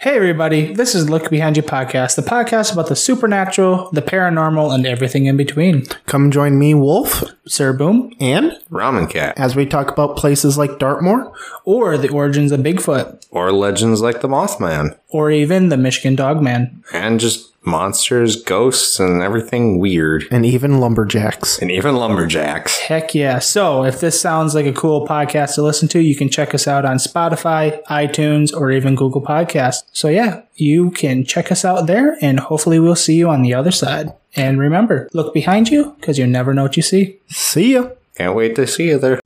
Hey, everybody, this is Look Behind You podcast, the podcast about the supernatural, the paranormal, and everything in between. Come join me, Wolf, Sir Boom, and Ramen Cat. as we talk about places like Dartmoor, or the origins of Bigfoot, Or legends like the Mothman. or even the Michigan Dogman. And just monsters, ghosts, and everything weird. and even lumberjacks. And even lumberjacks. Heck yeah. So, if this sounds like a cool podcast to listen to, you can check us out on Spotify, iTunes, or even Google Podcasts. So, yeah, you can check us out there, and hopefully, we'll see you on the other side. And remember, look behind you because you never know what you see. See ya. Can't wait to see you there.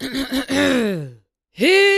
Hear ye, hear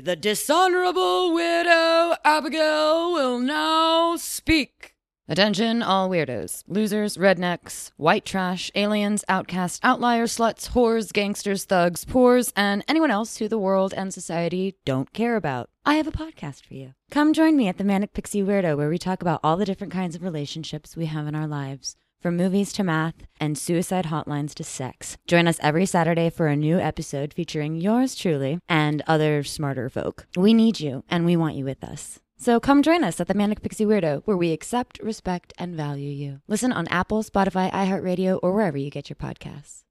the dishonorable widow Abigail will now speak. Attention, all weirdos, losers, rednecks, white trash, aliens, outcasts, outliers, sluts, whores, gangsters, thugs, poors, and anyone else who the world and society don't care about. I have a podcast for you. Come join me at the Manic Pixie Weirdo, where we talk about all the different kinds of relationships we have in our lives. From movies to math and suicide hotlines to sex. Join us every Saturday for a new episode featuring yours truly and other smarter folk. We need you and we want you with us. So come join us at the Manic Pixie Weirdo, where we accept, respect, and value you. Listen on Apple, Spotify, iHeartRadio, or wherever you get your podcasts.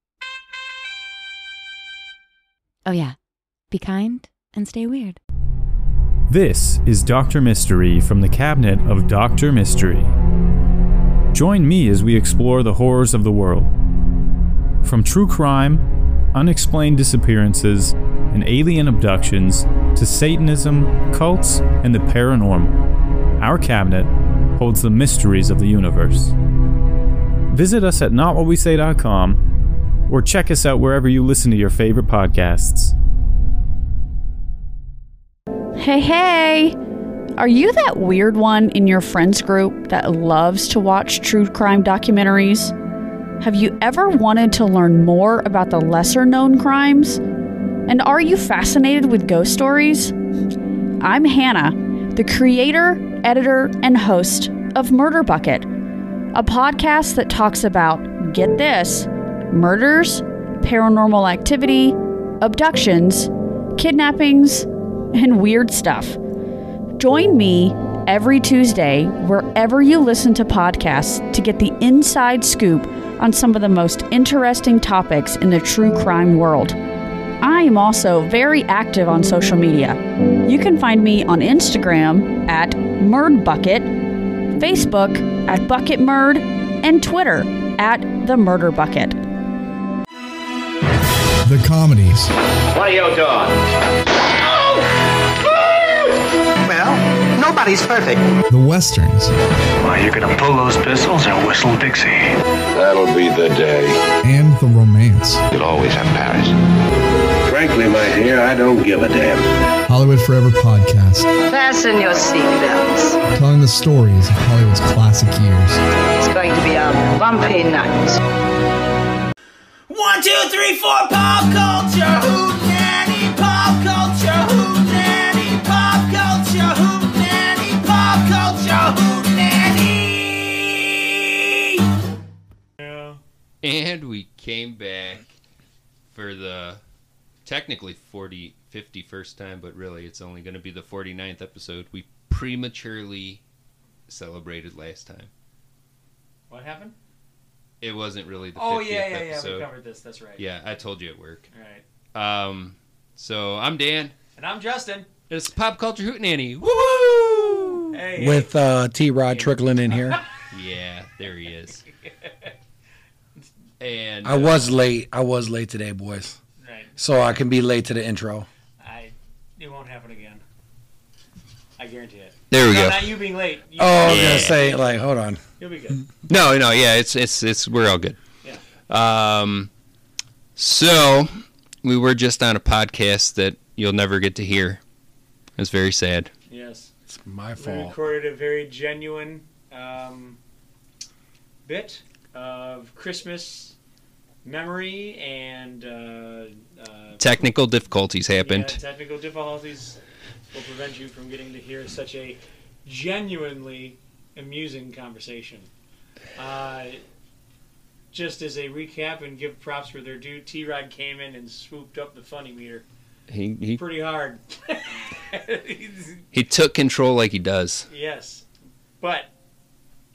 Oh, yeah. Be kind and stay weird. This is Dr. Mystery from the cabinet of Dr. Mystery. Join me as we explore the horrors of the world. From true crime, unexplained disappearances, and alien abductions to Satanism, cults, and the paranormal, our cabinet holds the mysteries of the universe. Visit us at notwhatwesay.com or check us out wherever you listen to your favorite podcasts. Hey, hey! Are you that weird one in your friends group that loves to watch true crime documentaries? Have you ever wanted to learn more about the lesser known crimes? And are you fascinated with ghost stories? I'm Hannah, the creator, editor, and host of Murder Bucket, a podcast that talks about, get this, murders, paranormal activity, abductions, kidnappings, and weird stuff. Join me every Tuesday wherever you listen to podcasts to get the inside scoop on some of the most interesting topics in the true crime world. I am also very active on social media. You can find me on Instagram at MurdBucket, Facebook at BucketMurd, and Twitter at The Murder Bucket. The comedies, What are you doing? Nobody's perfect. the westerns, Are you're gonna pull those pistols and whistle Dixie? That'll be the day. and the romance. You'll always have Paris. Frankly, my dear, I don't give a damn. Hollywood Forever podcast, Fasten your seatbelts. telling the stories of Hollywood's classic years. It's going to be a bumpy night. One, two, three, four, pop culture. Hootenanny And we came back for the technically 40, 51st time, but really it's only going to be the 49th episode. We prematurely celebrated last time. What happened? It wasn't really the 50th Oh yeah, yeah, yeah. episode. We covered this. That's right. Yeah, I told you at work. All right. Um, so I'm Dan. And I'm Justin. It's Pop Culture Hootenanny. Woo! Hey. with uh, T Rod trickling in here. Yeah, there he is. And I was late. I was late today, boys. Right. So I can be late to the intro. I. It won't happen again. I guarantee it. There we no, go. Not you being late. You, Oh, I was Yeah. gonna say like, hold on. You'll be good. No, no, yeah, it's it's it's we're all good. Yeah. Um, so we were just on a podcast that you'll never get to hear. It's very sad. Yes. It's my fault. We recorded a very genuine um, bit of Christmas memory and uh, uh, Technical difficulties yeah, happened. technical difficulties will prevent you from getting to hear such a genuinely amusing conversation. Uh, just as a recap and give props where they're due, T Rod came in and swooped up the funny meter. He he pretty hard. he took control like he does. yes, but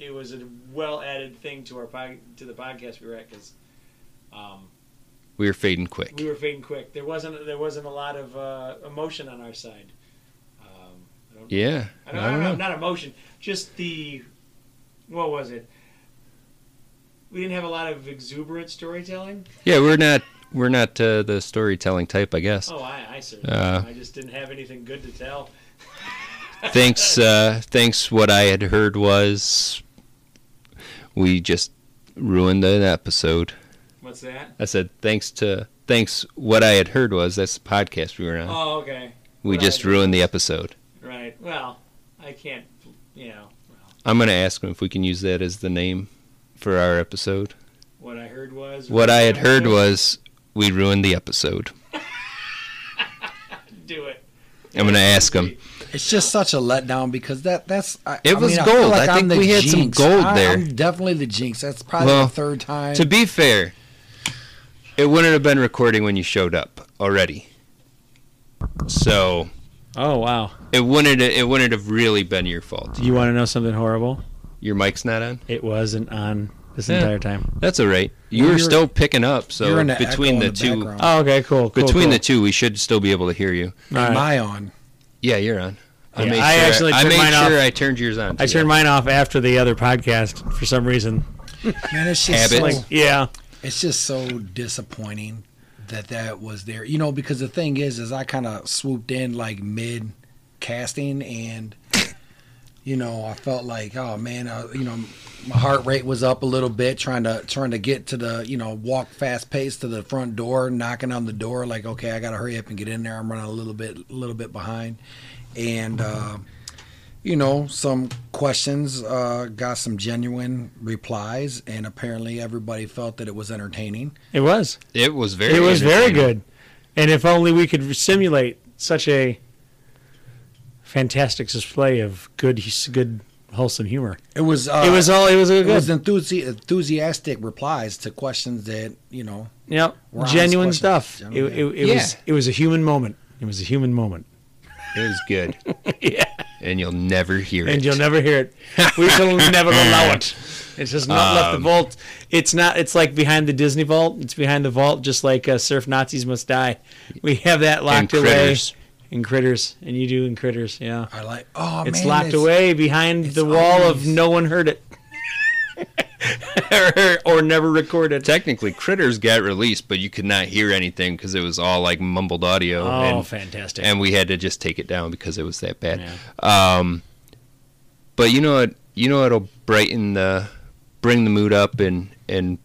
it was a well added thing to our pod, to the podcast we were at because um, We were fading quick. we were fading quick. There wasn't there wasn't a lot of uh, emotion on our side. Um, I don't, Yeah, I don't, I don't know. Not emotion, just the what was it? We didn't have a lot of exuberant storytelling. Yeah, we're not we're not uh, the storytelling type, I guess. Oh, I, I certainly. Uh, I just didn't have anything good to tell. thanks uh thanks what i had heard was we just ruined an episode What's that? i said thanks to thanks what i had heard was that's the podcast we were on Oh, okay. we What just ruined the episode Right. Well, I can't. You know i'm gonna ask him if we can use that as the name for our episode what I heard was. what i had heard was we ruined the episode Do it. i'm gonna ask him It's just such a letdown because that that's I, It I was mean, I feel gold. like I think the we had some gold I- there. I'm definitely the jinx. That's probably Well, the third time. to be fair it wouldn't have been recording when you showed up already so Oh wow! It wouldn't. It wouldn't have really been your fault. You want to know something horrible? Your mic's not on. It wasn't on this Yeah. entire time. That's all right. You Well, were you're- still picking up, so you're in the between echo the in the two. background. Oh, okay, cool, cool, between cool. the two, we should still be able to hear you. All right. Am I on? Yeah, you're on. I Yeah, made I sure. actually I turned made sure off. I turned yours on. I turned mine off after the other podcast for some reason. Man, it's just Habit. so, Like, yeah. It's just so disappointing that that was there. You know, because the thing is, is I kind of swooped in like mid casting, and you know, I felt like, oh man, uh, you know, my heart rate was up a little bit, trying to trying to get to the, you know, walk fast pace to the front door, knocking on the door, like, okay, I gotta hurry up and get in there. I'm running a little bit, a little bit behind, and. Uh, you know, some questions uh, got some genuine replies, and apparently everybody felt that it was entertaining. It was. It was very. It was very good. And if only we could simulate such a fantastic display of good, good, wholesome humor. It was. Uh, it was all. It was a It good. was enthusi- enthusiastic replies to questions that you know. Yep. were honest Genuine questions. stuff. It, Genuine, it, yeah. was. It was a human moment. It was a human moment. It was good. yeah. And you'll never hear it. and you'll never hear it. We shall never allow it. It's just not left the Um, vault. It's not. It's like behind the Disney vault. It's behind the vault, just like uh, Surf Nazis Must Die. We have that locked And away Critters. In critters, and you do in critters. Yeah, I like. Oh it's man, locked it's- away behind the wall of always- no one heard it, or, or never recorded. Technically, Critters got released, but you could not hear anything because it was all like mumbled audio. Oh, and, fantastic. And we had to just take it down because it was that bad. Yeah. Um, but you know what? You know what'll brighten the, bring the mood up and and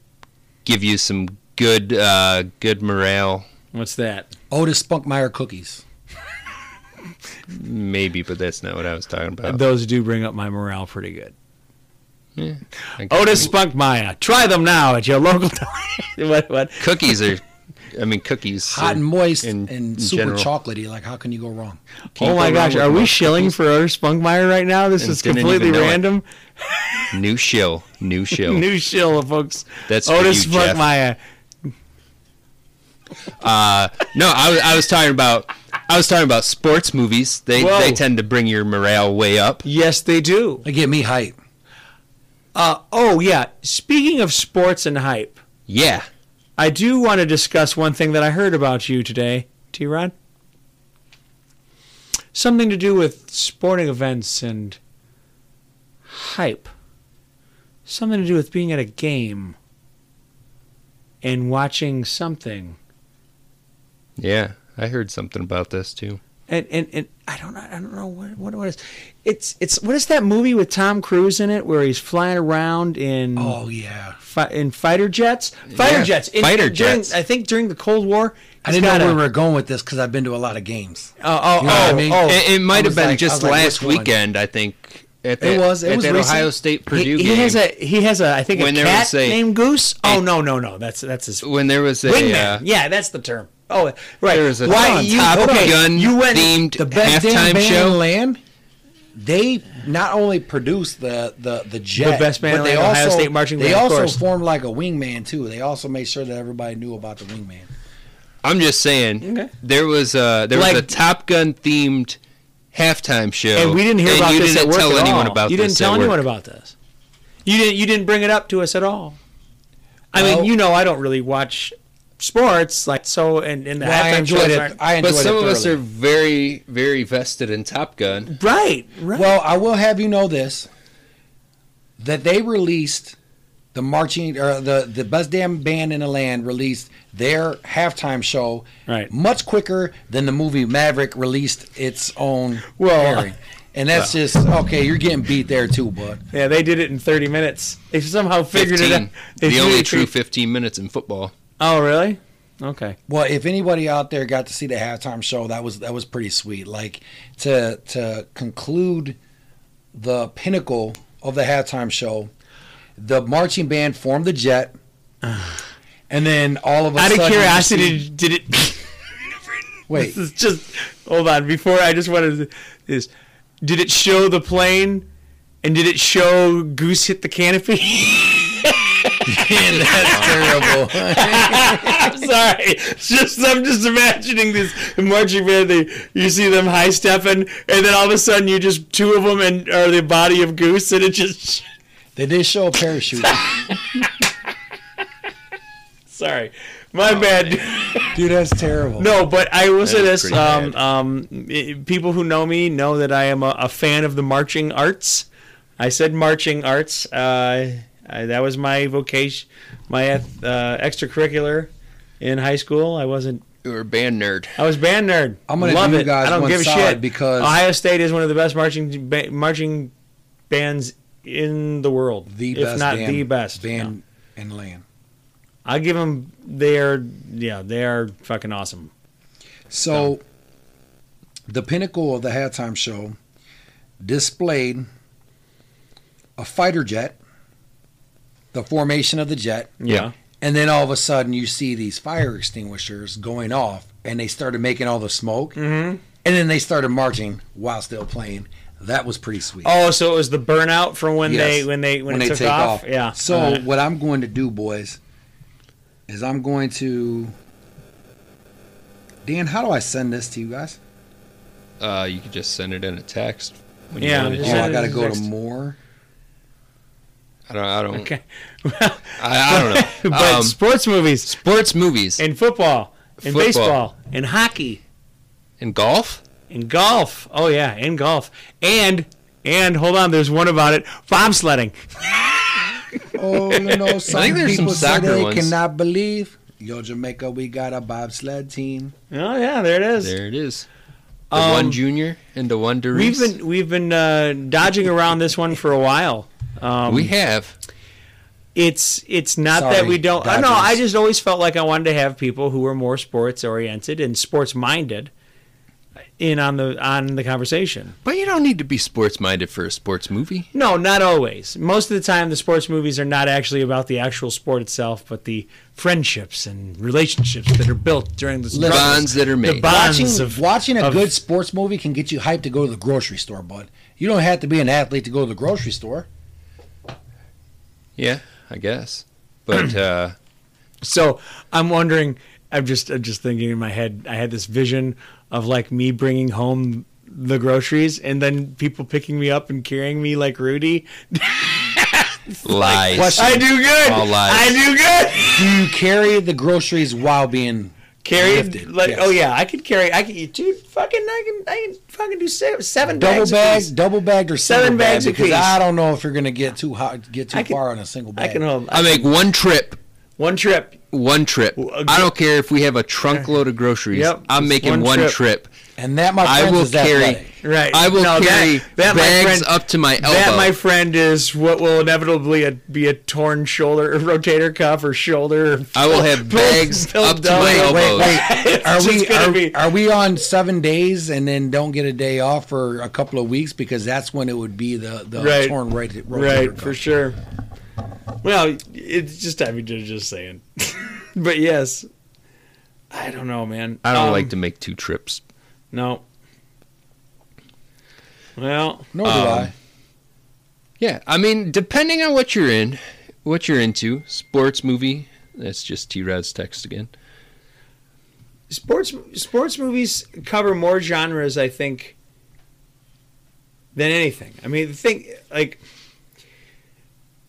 give you some good uh, good morale. What's that? Otis Spunkmeyer cookies. Maybe, but that's not what I was talking about. Those do bring up my morale pretty good. Yeah, I guess- Otis Spunkmeyer. Try them now at your local. what? What? cookies are. I mean, cookies. Hot and moist in- and in super general. chocolatey. Like, how can you go wrong? Can you oh my gosh, are we shilling cookies? for Otis Spunkmeyer right now? This And is completely even know it. random. New shill. New shill. New shill, folks. That's for Otis you, Spunkmeyer. Uh, no, I was, I was talking about I was talking about sports movies. They Whoa. they tend to bring your morale way up. Yes, they do. They get me hype. Uh, oh yeah. Speaking of sports and hype, Yeah. I do want to discuss one thing that I heard about you today, T Rod. Something to do with sporting events and hype. Something to do with being at a game and watching something. Yeah, I heard something about this too. And and, and I don't I don't know what what it is. It's it's what is that movie with Tom Cruise in it where he's flying around in Oh yeah. fi- in fighter jets? Fighter Yeah, jets. In, fighter during- jets. I think during the Cold War. I didn't know where a- we were going with this because I've been to a lot of games. Oh, oh, You know what I oh, mean? oh. It, it might have been like- just like, last which one? weekend, I think. At It was- it at was that recent. Ohio State Purdue he, he has a he has a I think When a there cat a- named Goose. Oh no no no that's that's his when there was a wingman. uh, yeah, that's the term. Oh right. There was a Why Top you Gun okay? You went themed The best damn halftime band show. in land. They not only produced the the the jet, best band but they land, also Ohio State marching they band, also formed like a wingman too. They also made sure that everybody knew about the wingman. I'm just saying. Okay. There was a there was a Top Gun themed halftime show, and we didn't hear and about you this didn't at work tell at anyone all. about you this. didn't tell at anyone work. about this. You didn't. You didn't bring it up to us at all. I Well- mean, you know, I don't really watch sports like so, and, and the Well, I halftime enjoyed it. aren't- I enjoyed But some it of us are very very vested in Top Gun. right, right. Well, I will have you know this: that they released the marching or the the best damn band in the land released their halftime show Right. much quicker than the movie Maverick released its own Well- airing. And that's just okay. You're getting beat there too, bud. yeah, they did it in 30 minutes. They somehow figured 15, it out. They the only true 15 minutes in football. Oh, really? Okay. Well, if anybody out there got to see the halftime show, that was that was pretty sweet. Like to to conclude the pinnacle of the halftime show, the marching band formed the jet, and then all of a Out of sudden, curiosity, see- did it? wait, This is just hold on. Before I just wanted to, is did it show the plane, and did it show Goose hit the canopy? that's terrible. I'm sorry. It's just I'm just imagining this marching band. They you see them high stepping, and then all of a sudden you just two of them and are the body of Goose, and it just. They did show a parachute. Sorry, my bad. Dude, that's terrible. No, but I will say this: um, um, i- people who know me know that I am a, a fan of the marching arts. I said marching arts. Uh, I, that was my vocation, my uh, extracurricular in high school. I wasn't. You were a band nerd. I was band nerd. I'm gonna Love do you it. guys I don't give a shit because- Ohio State is one of the best marching ba- marching bands in the world, The if best not band, the best. band in the land. I give them. They are. Yeah, they are fucking awesome. So, the pinnacle of the halftime show displayed a fighter jet, the formation of the jet, Yeah. and then all of a sudden you see these fire extinguishers going off, and they started making all the smoke, Mm-hmm. and then they started marching while still playing. That was pretty sweet. Oh, so it was the burnout from when Yes. they when they when, it took off. Yeah. So Alright. what I'm going to do, boys, is I'm going to. Dan, how do I send this to you guys? Uh, you could just send it in a text. When Yeah, wanted Oh. I got to go text. to more. I don't. I don't. Okay. I, I don't know. but Um, sports movies sports movies and football and Football. baseball and hockey and golf. and golf. Oh yeah, and golf. And and hold on, there's one about it. Bobsledding. Oh no, no! Some think there's some people say soccer they ones. cannot believe. Yo, Jamaica, we got a bobsled team. Oh yeah, there it is. There it is. The Um, one junior and the one Derice. We've been we've been uh, dodging around this one for a while. Um, we have. It's it's not Sorry, that we don't. I no, I just always felt like I wanted to have people who were more sports oriented and sports minded in on the on the conversation. But you don't need to be sports minded for a sports movie. No, not always. Most of the time, the sports movies are not actually about the actual sport itself, but the friendships and relationships that are built during the The bonds that are The made. bonds Watching, of watching a of- good sports movie can get you hyped to go to the grocery store, bud. You don't have to be an athlete to go to the grocery store. Yeah, I guess. But uh, So I'm wondering. I'm just I'm just thinking in my head. I had this vision of like me bringing home the groceries and then people picking me up and carrying me like Rudy. lies. Question. I do good. All lies. I do good. Do you carry the groceries while being Carry Lifted, like oh, yes. oh yeah, I could carry. I could dude. Fucking I can I can fucking do seven, seven double bags. bag, double bagged, or Seven bags bag? Because apiece. I don't know if you're gonna get too hot, get too can- far on a single I bag. can hold. I make one trip. one trip. One trip. Well, a I gr- don't care if we have a trunk load of groceries. Yep, I'm making one one, trip. trip. And that, my I will is carry. athletic. Right. I will No, that- carry that, my bags friend- up to my elbow. That, my friend, is what will inevitably a, be a torn shoulder, rotator cuff, or shoulder. I will have Pull- bags pull up to my Wait, elbows. wait, wait. Are we are, be- are we on seven days and then don't get a day off for a couple of weeks because that's when it would be the the Right. torn right rotator right cuff. for sure. Well, it's just I mean just just saying, but yes, I don't know, man. I don't Um, like to make two trips. No. Well, Nor do Um, I. Yeah, I mean, depending on what you're in, what you're into, sports movie. That's just T Rod's text again. sports sports movies cover more genres, I think, than anything. I mean, think like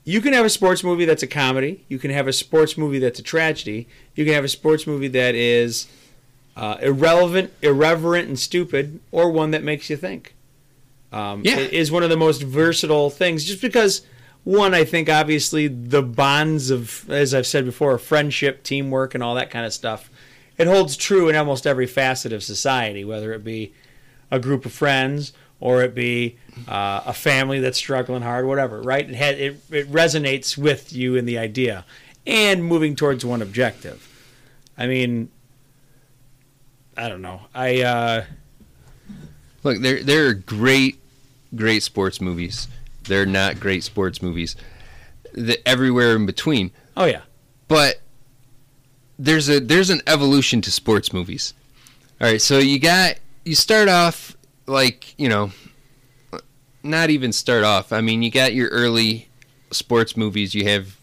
you can have a sports movie that's a comedy. You can have a sports movie that's a tragedy. You can have a sports movie that is uh, irrelevant, irreverent, and stupid, or one that makes you think. Um, Yeah. it is one of the most versatile things. Just because one, I think obviously the bonds of, as I've said before, friendship, teamwork, and all that kind of stuff. It holds true in almost every facet of society, whether it be a group of friends or it be uh, a family that's struggling hard, whatever. Right? It, had, it it resonates with you in the idea and moving towards one objective. I mean, I don't know. I uh, Look, there there are great, great sports movies. They're not great sports movies. The, everywhere in between. oh yeah, But there's a there's an evolution to sports movies. All right, so you got you start off like you know, not even start off. I mean, you got your early sports movies. You have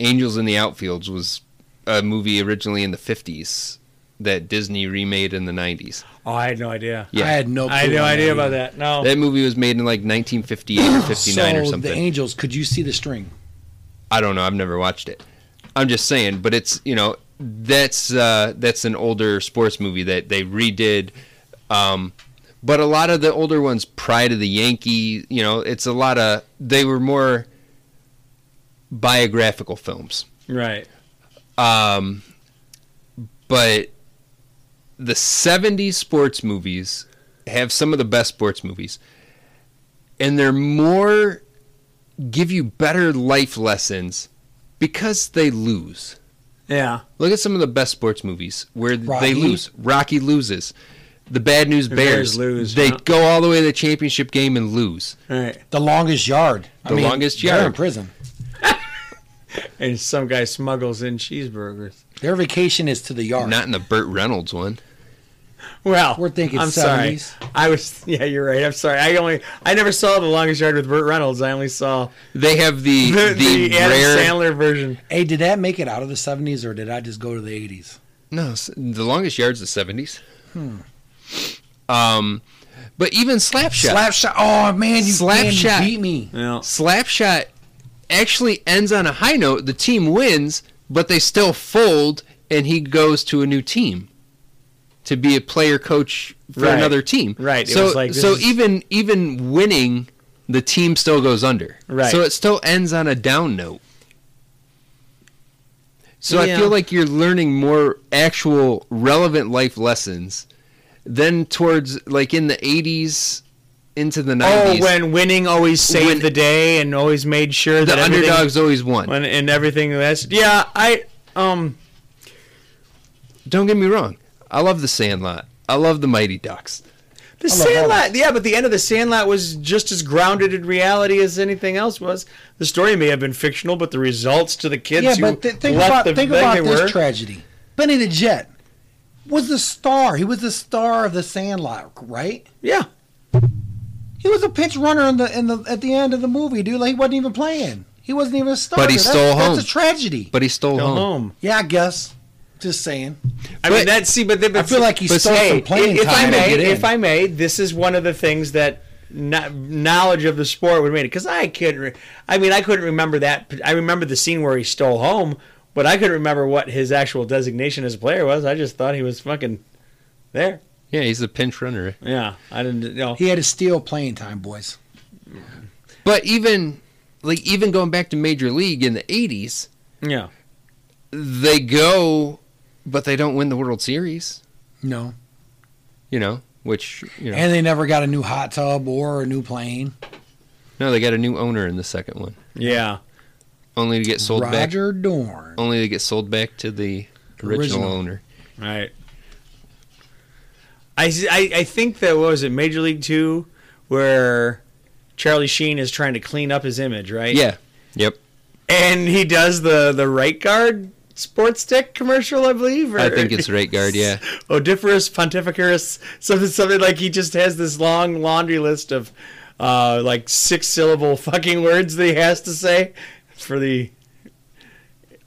Angels in the Outfields was a movie originally in the 50s that Disney remade in the 90s. oh I had no idea. Yeah. I had no. I had no idea that about that. No, That movie was made in like 1958 or 59 so or something. the Angels. Could you see the string? I don't know. I've never watched it. I'm just saying, but it's you know that's uh, that's an older sports movie that they redid. Um, but a lot of the older ones, Pride of the Yankee, you know, it's a lot of they were more biographical films. right. Um, but the 70s sports movies have some of the best sports movies. And they're more give you better life lessons because they lose. Yeah. Look at some of the best sports movies where Rocky. they lose. Rocky loses. The Bad News The Bears, Bears lose, They yeah. go all the way to the championship game and lose. Right. The longest yard. The longest they're in yard. prison. And some guy smuggles in cheeseburgers. Their vacation is to the yard. Not in the Burt Reynolds one. Well, We're thinking I'm sorry. 70s. I was. Yeah, you're right. I'm sorry. I only. I never saw the longest yard with Burt Reynolds. I only saw They have the the, the, the Adam rare Sandler version. Hey, did that make it out of the 70s or did I just go to the 80s? No, the longest yard's the seventies. Hmm. Um, but even Slapshot, Slapshot. Oh, man, you, man, you Slapshot. beat me. Yeah. Slapshot actually ends on a high note. The team wins, but they still fold, and he goes to a new team to be a player coach for Right. another team. Right. It So, was like, so is- even even winning, the team still goes under. Right. So it still ends on a down note. So I feel like you're learning more actual relevant life lessons than towards like in the 80s into the 90s. Oh, when winning always saved When- the day and always made sure the that everything- underdogs always won. when, and everything that's yeah. I um. Don't get me wrong. I love the Sandlot. I love the Mighty Ducks. The Sandlot, yeah, but the end of the Sandlot was just as grounded in reality as anything else was. The story may have been fictional, but the results to the kids yeah, who but th- think left about the think about this were. tragedy. Benny the Jet was the star. He was the star of the Sandlot, right? yeah, He was a pinch runner in the in the at the end of the movie, dude. Like he wasn't even playing. He wasn't even a starter. But he That's- stole home. That's a tragedy. But he stole home. home. yeah, I guess. Just saying. I But- mean, that's see, but, but I feel like he stole hey, some playing if I time to may, get in. if I may, this is one of the things that no- knowledge of the sport would make it. Because I couldn't. Re- I mean, I couldn't remember that. I remember the scene where he stole home, but I couldn't remember what his actual designation as a player was. I just thought he was fucking there. Yeah, he's a pinch runner. Yeah, I didn't you know. He had to steal playing time, boys. But even like even going back to Major League in the 80s, Yeah. they go but they don't win the World Series, No. you know, which, you know. And they never got a new hot tub or a new plane. no, they got a new owner in the second one. Yeah. Only to get sold back Roger Dorn. only to get sold back to the original, Original. owner. Right. I, I, I think that what was it Major League Two, where Charlie Sheen is trying to clean up his image, right? Yeah. Yep. And he does the the right guard sports stick commercial, I believe. Or, I think it's right guard, yeah. Odiferous pontificus, something something like he just has this long laundry list of uh, like six syllable fucking words that he has to say for the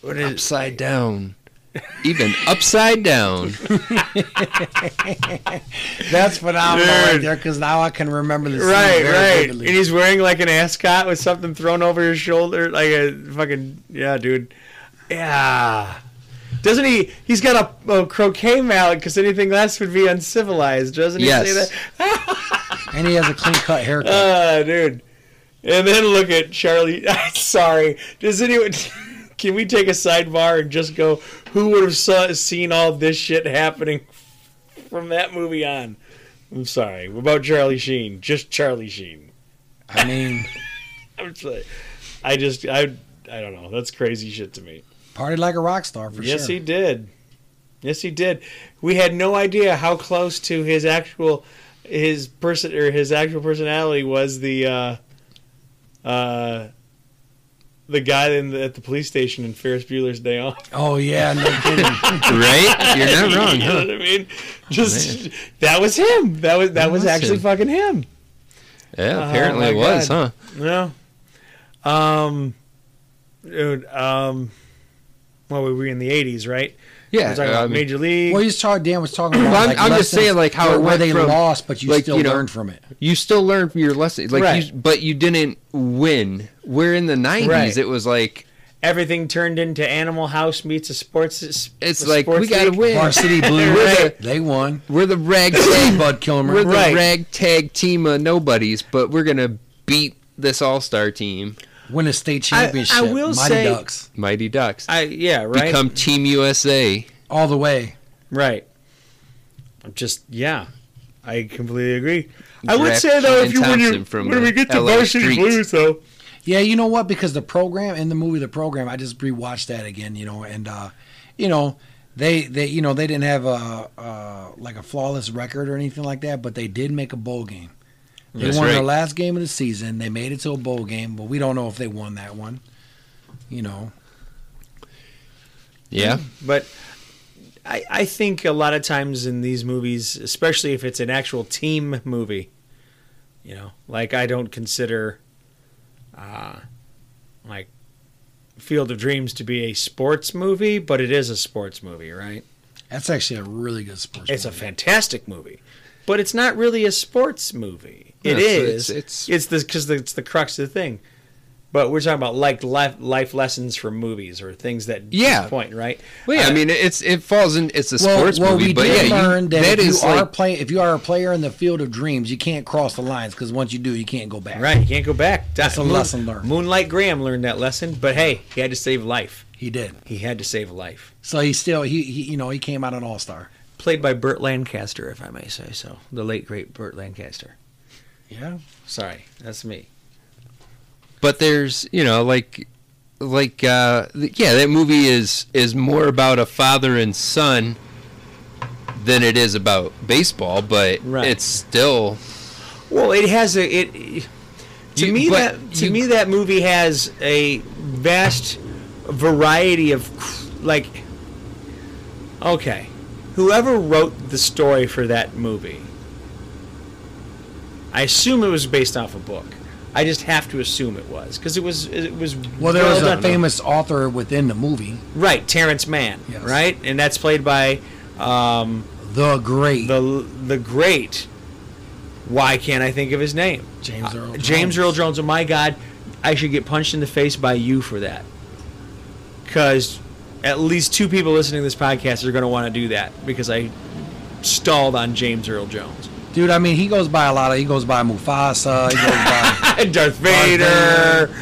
what is Upside down. Even upside down. That's phenomenal right Dude. there because now I can remember the scene Right, very right. vividly. And he's wearing like an ascot with something thrown over his shoulder, like a fucking yeah, dude. Yeah. Doesn't he? He's got a, a croquet mallet because anything less would be uncivilized. Doesn't he Yes. say that? and he has a clean cut haircut. Ah, dude. And then look at Charlie. Sorry. Does anyone? Can we take a sidebar and just go? Who would have saw, seen all this shit happening from that movie on? I'm sorry. What about Charlie Sheen? Just Charlie Sheen. I mean, I'm just I just I I don't know. That's crazy shit to me. Partied like a rock star for yes, sure. Yes, he did. Yes, he did. We had no idea how close to his actual his person or his actual personality was the uh uh the guy in the, at the police station in Ferris Bueller's Day Off. Oh yeah, no kidding. Right? You're not wrong, you know huh? what I mean? Just that was him. That was that, That was, was actually him. fucking him. Yeah, Oh, apparently my it was, God. huh? No. Um, dude. Um, well, we were in the '80s, right? Yeah, We're talking I mean- Major League. Well, he's talking. Dan was talking about. Well, I'm, like, I'm just saying, like how where, where they from, lost, but you like, still you know, learned from it. You still learn from your lesson, like Right. you, but you didn't win. Where in the '90s, Right. it was like Everything turned into Animal House meets a sports. it's a like sports we gotta league. win. Varsity Blue, We're they won. we're the ragtag Bud Kilmer. We're the Right. ragtag team of nobodies, but we're gonna beat this all-star team, Win a state I- I championship. will Mighty say- Ducks Mighty Ducks. I yeah right Become Team USA. all the way. right. Just yeah, I completely agree. I would say though, if you Kenan when, you, Thompson from when we get to LA Varsity streets. Blues though, Yeah, you know what? Because the program in the movie, the program, I just rewatched that again. You know, and uh, you know, they they you know they didn't have a uh, like a flawless record or anything like that, but they did make a bowl game. They That's won their last game of the season. They made it to a bowl game, but we don't know if they won that one. You know, Yeah, but I I think a lot of times in these movies, especially if it's an actual team movie, you know, like I don't consider, uh, like Field of Dreams to be a sports movie, but it is a sports movie, right? that's actually a really good sports. It's a fantastic movie, but it's not really a sports movie. It No, is. it's- It's it's- it's the because it's the crux of the thing. But we're talking about like life, life lessons from movies or things that Yeah. point right. well, yeah. Uh, I mean, it's it falls in. It's a well, sports well, movie, we but did yeah, learn you, that, that if is you are like play, if you are a player in the field of dreams, you can't cross the lines because once you do, you can't go back. right. You can't go back. That's a Moon- lesson learned. Moonlight Graham learned that lesson, but hey, he had to save life. He did. He had to save a life. So he still he, he you know he came out an all star. Played by Burt Lancaster, if I may say so, the late great Burt Lancaster. Yeah. Sorry, that's me. but there's you know like like uh yeah that movie is is more about a father and son than it is about baseball but Right. it's still Well, it has a it. To You- me, that to you- me that movie has a vast variety of like. Okay, whoever wrote the story for that movie, I assume it was based off a book. I just have to assume it was because it was it was Well, there was a famous author within the movie, right Terrence Mann Yes. right and that's played by um, the great the the great. Why can't I think of his name? James Earl. Uh, James Earl Jones. Oh my God, I should get punched in the face by you for that. Because at least two people listening to this podcast are going to want to do that because I stalled on James Earl Jones. Dude, I mean, he goes by a lot of. He goes by Mufasa. He goes by. Darth Vader.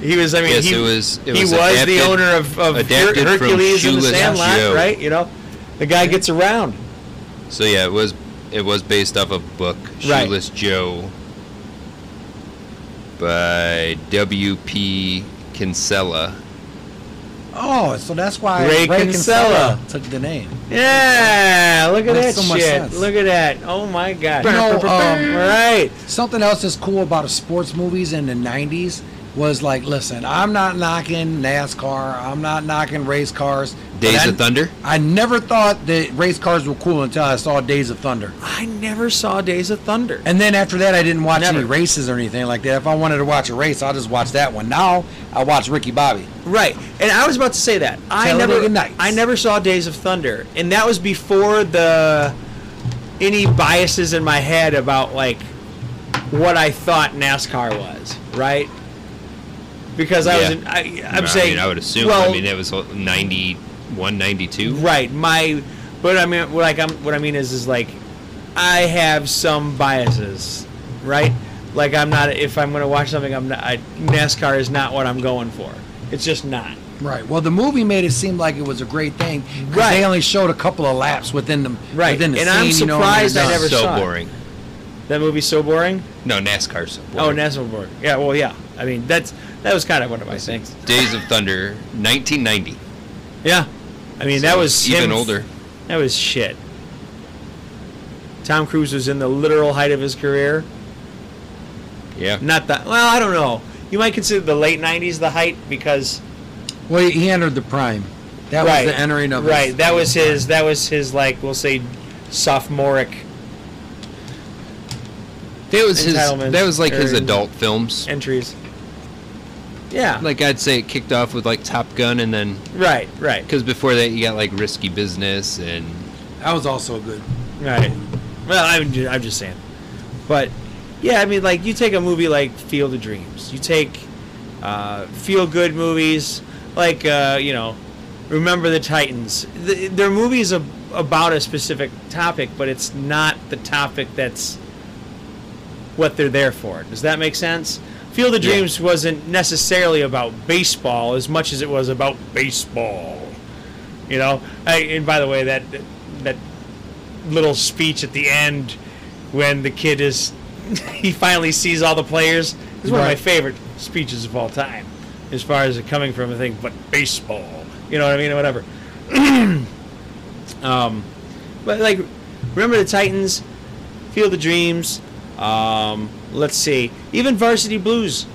he was. I mean, Yes, he it was- it he was was the owner of, of Her- Hercules and the Shoeless Sandlot, Joe. right? You know, the guy gets around. so yeah it was it was based off a book Right. shoeless joe by w.p kinsella oh, so that's why Ray Ray, Kinsella. Kinsella took the name. Yeah, look at Makes that so shit. Look at that. Oh my god. You know, um, right. Something else that's cool about sports movies in the '90s was like, listen, I'm not knocking NASCAR. I'm not knocking race cars. Days I- of Thunder. I never thought that race cars were cool until I saw Days of Thunder. I never saw Days of Thunder. And then after that, I didn't watch Never. any races or anything like that. If I wanted to watch a race, I'll just watch that one. Now I watch Ricky Bobby. Right, and I was about to say that I Talladega never, Nights. I never saw Days of Thunder, and that was before the any biases in my head about like what I thought NASCAR was, right? Because I was, in, I, I'm I saying, mean, I would assume. Well, I mean, it was 91, 92. right. My, but I mean, what like I'm, what I mean is, is like, I have some biases, right? Like I'm not. If I'm going to watch something, I'm not. I, NASCAR is not what I'm going for. It's just not. Right. Well, the movie made it seem like it was a great thing. 'cause Right. They only showed a couple of laps within the Right. within the And scene. I'm you know, and surprised they're I never so saw it. boring. That movie's so boring. No, NASCAR's so boring. Oh, boring. NASCAR boring. Yeah. Well, yeah. I mean, that's that was kind of one of my things. Days of Thunder, 1990. Yeah. I mean, So that was even him- older. That was shit. Tom Cruise was in the literal height of his career. Yeah. Not that. Well, I don't know. You might consider the late '90s the height because Well, he- he entered the prime. That right, was the entering of his- right. That was his. That was his like we'll say sophomoric That was his. That was like his adult films. entries. Yeah. Like I'd say, it kicked off with like Top Gun, and then Right. Right. because before that you got like Risky Business and That was also good. Right. Well, I'm just, I'm just saying. But yeah, I mean, like you take a movie like Field of Dreams, you take uh, feel good movies like uh, you know, Remember the Titans. The, they're movies ab- about a specific topic, but it's not the topic that's what they're there for. Does that make sense? Field of Yeah. Dreams wasn't necessarily about baseball as much as it was about baseball. You know, I, and by the way, that that little speech at the end when the kid is he finally sees all the players is one of my favorite speeches of all time, as far as it coming from a thing. But baseball, you know what I mean? Whatever. um, but like, remember the Titans, Field of Dreams. Um, let's see, even Varsity Blues.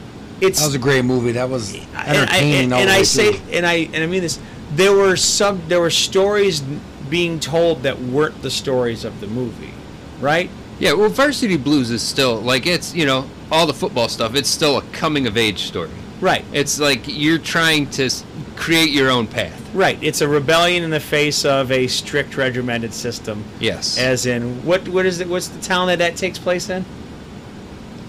It's That was a great movie. That was and I, entertaining. and, all and the I way say and I and I mean this there were sub there were stories being told that weren't the stories of the movie right yeah. Well, Varsity Blues is still like it's you know all the football stuff. It's still a coming of age story. Right It's like you're trying to create your own path. right it's a rebellion in the face of a strict regimented system Yes. as in what what is it what's the town that that takes place in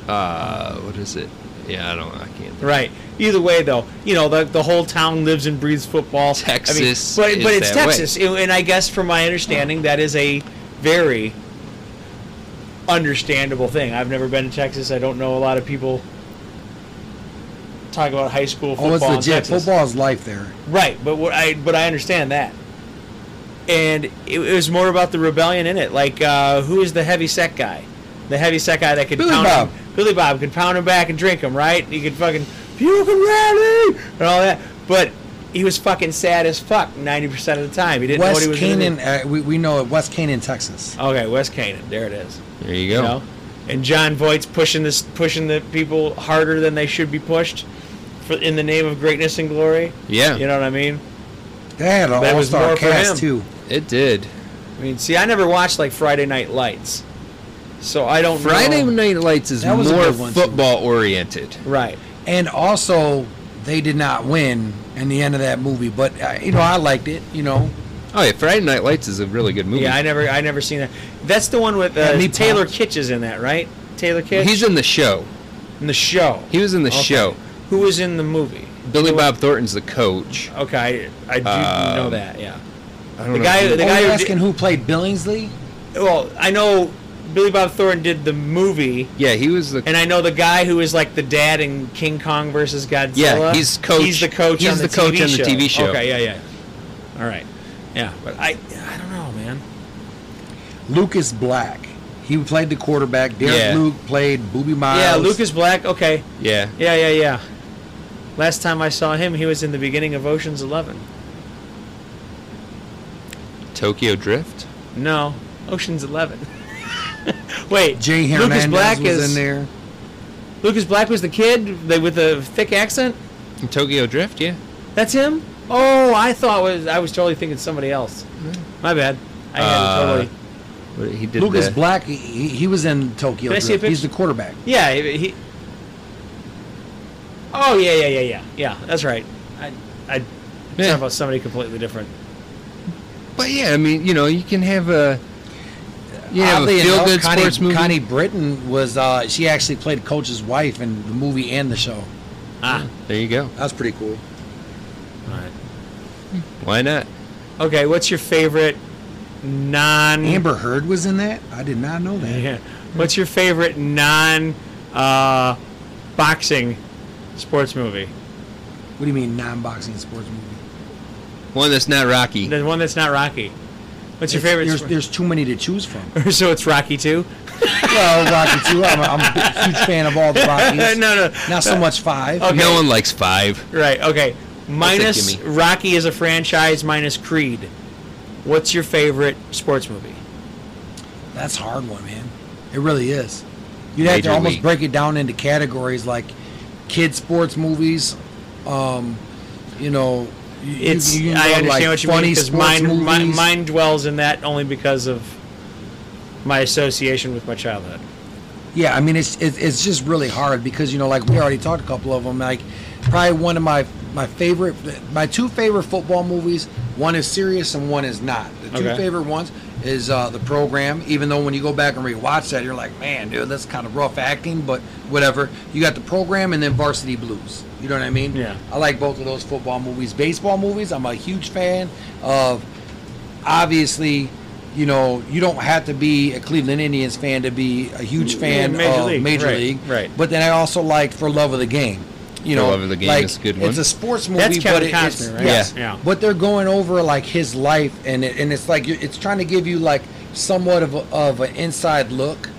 uh, what is it? Yeah, I don't. I can't. right either way though you know the, the whole town lives and breathes football Texas I mean, but, but it's that way. texas and I guess from my understanding that is a very understandable thing I've never been to Texas I don't know a lot of people talk about high school football Oh, it's in legit. Texas. Football is life there. Right, but what I but I understand that. And it, it was more about the rebellion in it. Like uh, who is the heavy set guy? The heavy set guy that could Billy pound Bob. Him, Billy Bob could pound him back and drink him, right? He could fucking puke and rally and all that. But he was fucking sad as fuck ninety percent of the time. He didn't know what he was gonna Canaan. do. Uh, we, we know it. West Canaan, Texas. Okay, West Canaan. There it is. There you You go. know? And Jon Voight's pushing this pushing the people harder than they should be pushed for in the name of greatness and glory. Yeah. You know what I mean? They had an That was all-star more for cast him. too. It did. I mean, see, I never watched like Friday Night Lights, so I don't Friday know. Night Lights is That more good too. football oriented. Right. And also, they did not win in the end of that movie. But uh, you know, I liked it. You know, Oh yeah, Friday Night Lights is a really good movie. Yeah, I never, I never seen that. That's the one with uh, Yeah, Taylor pops. Kitsch is in that, right? Taylor Kitsch. He's in the show. in the show. He was in the Okay. show. Who was in the movie? Billy Bob Thornton's the coach. Okay, I, I do Um, know that. Yeah. I don't The know guy, who- the oh, guy you're who asking did, who played Billingsley? well, I know Billy Bob Thornton did the movie, Yeah, he was the. and I know the guy who is like the dad in King Kong versus Godzilla. Yeah, he's coach- He's the coach. he's on the, the coach TV on the show. TV show. Okay, yeah, yeah. All right. Yeah, but I, I don't know, man. Lucas Black. He played the quarterback. Derek Yeah. Luke played Boobie Miles. Yeah, Lucas Black. Okay. yeah. Yeah, yeah, yeah. Last time I saw him, he was in the beginning of Ocean's Eleven. Tokyo Drift. No, Ocean's Eleven. Wait, Jay Lucas Black was is in there. Lucas Black was the kid they, with the thick accent. Tokyo Drift. Yeah. That's him. Oh, I thought was I was totally thinking somebody else. My bad. I had Uh, it totally. He did Lucas that. Black, he, he was in Tokyo. Can I see a Drift. He's the quarterback. Yeah, he. He- oh yeah, yeah, yeah, yeah, yeah. That's right. I, I talking Yeah. about somebody completely different. But yeah, I mean, you know, you can have a yeah, have a Oddly feel enough, good Connie, sports movie. Connie Britton was uh, she actually played Coach's wife in the movie and the show. Ah, there you go. That's pretty cool. all right. Why not? Okay, what's your favorite non? Amber Heard was in that. I did not know that. Yeah. What's your favorite non uh, boxing sports movie? What do you mean non-boxing sports movie? One that's not Rocky. The one that's not Rocky. What's your It's- favorite? There's, sport- there's too many to choose from. so it's Rocky Two. well, Rocky Two. I'm, a- I'm a huge fan of all the Rockies. no, no, Not so much five. Okay. No one likes five. Right. Okay. Minus gimme. Rocky is a franchise, minus Creed. What's your favorite sports movie? That's a hard one, man. It really is. You'd have Major to almost League. break it down into categories like kid sports movies. Um, you know, you- you- It's you can I understand like, what you mean because mine, mine mine dwells in that only because of my association with my childhood. Yeah, I mean it's it, it's just really hard because you know like we already talked a couple of them like probably one of my my favorite my two favorite football movies one is serious and one is not the two Okay. favorite ones is uh, the program even though when you go back and rewatch that you're like man dude that's kind of rough acting but whatever you got the program and then Varsity Blues you know what I mean Yeah. I like both of those football movies baseball movies I'm a huge fan of obviously you know, you don't have to be a Cleveland Indians fan to be a huge fan Major of League, Major right, League. right. But then I also like For Love of the Game. You know, Love the Game like, is a good It's one. a sports movie, That's Kevin but it- it's right? yes, Yeah. But they're going over like his life, and it, and it's like it's trying to give you like somewhat of a, of an inside look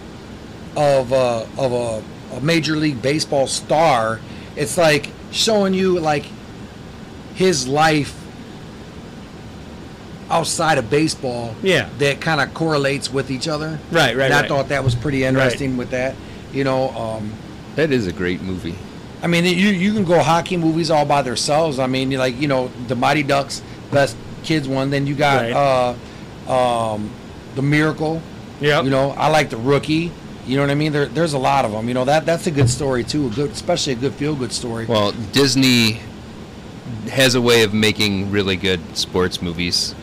of a, of a, a major league baseball star. It's like showing you like his life outside of baseball Yeah. that kind of correlates with each other. Right, right, And I right. thought that was pretty interesting with that. You know, um, That is a great movie. I mean, you you can go hockey movies all by themselves. I mean, like you know, the Mighty Ducks, best kids one. Then you got Right. uh, um, the Miracle. Yeah. You know, I like the Rookie. You know what I mean? There, there's a lot of them. You know that that's a good story too. A good, especially a good feel good story. Well, Disney has a way of making really good sports movies.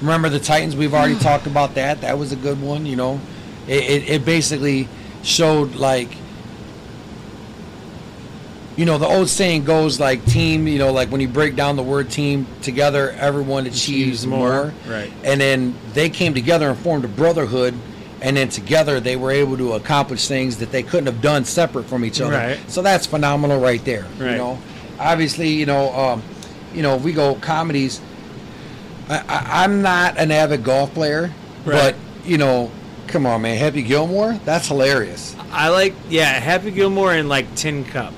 Remember the Titans? We've already talked about that. That was a good one. You know, it, it, it basically showed like, you know, the old saying goes like team. You know, like when you break down the word team together, everyone achieves more. Right. And then they came together and formed a brotherhood. And then together they were able to accomplish things that they couldn't have done separate from each other. Right. So that's phenomenal right there. Right. You know, obviously, you know, um, you know, if we go comedies. I, I, I'm not an avid golf player, Right. but you know, come on, man, Happy Gilmore, that's hilarious. I like yeah, Happy Gilmore and like Tin Cup.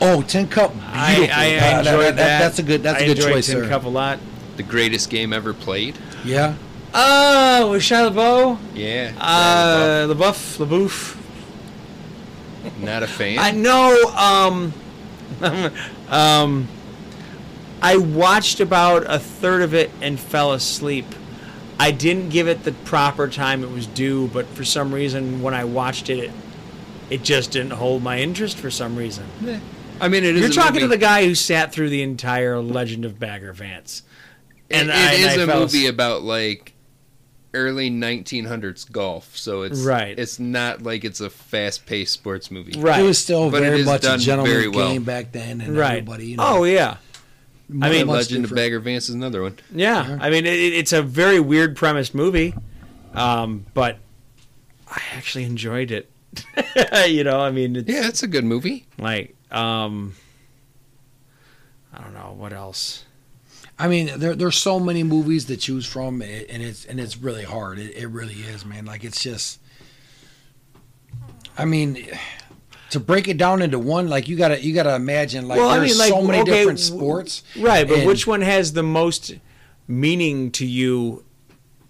Oh, Tin Cup, I, beautiful. I, I Uh, that- enjoyed that- that. That's a good. That's I a good choice, Tin sir. Cup a lot. The greatest game ever played. Yeah. Oh, with Shia LaBeouf. Yeah. Uh, LaBeouf, LaBeouf. Not a fan. I know. Um, um, I watched about a third of it and fell asleep. I didn't give it the proper time it was due, but for some reason, when I watched it, it, it just didn't hold my interest for some reason. I mean, it is. You're a talking movie. to the guy who sat through the entire Legend of Bagger Vance. It- it I- is I a fell movie as- about like early 1900s golf, so it's Right. It's not like it's a fast-paced sports movie. Right. It was still But very much a done gentleman's well. game back then, and Right. everybody. You know, Oh yeah. I mean, much Legend of. Bagger Vance is another one. Yeah, I mean, it, it's a very weird premised movie, um, but I actually enjoyed it. you know, I mean, it's Yeah, it's a good movie. like, um, I don't know what else. I mean, there there's so many movies to choose from, and it's and it's really hard. It, it really is, man. Like it's just. I mean, to break it down into one, like you gotta you gotta imagine like Well, I there's mean, like, so many okay, different w- sports. Right, but and- which one has the most meaning to you?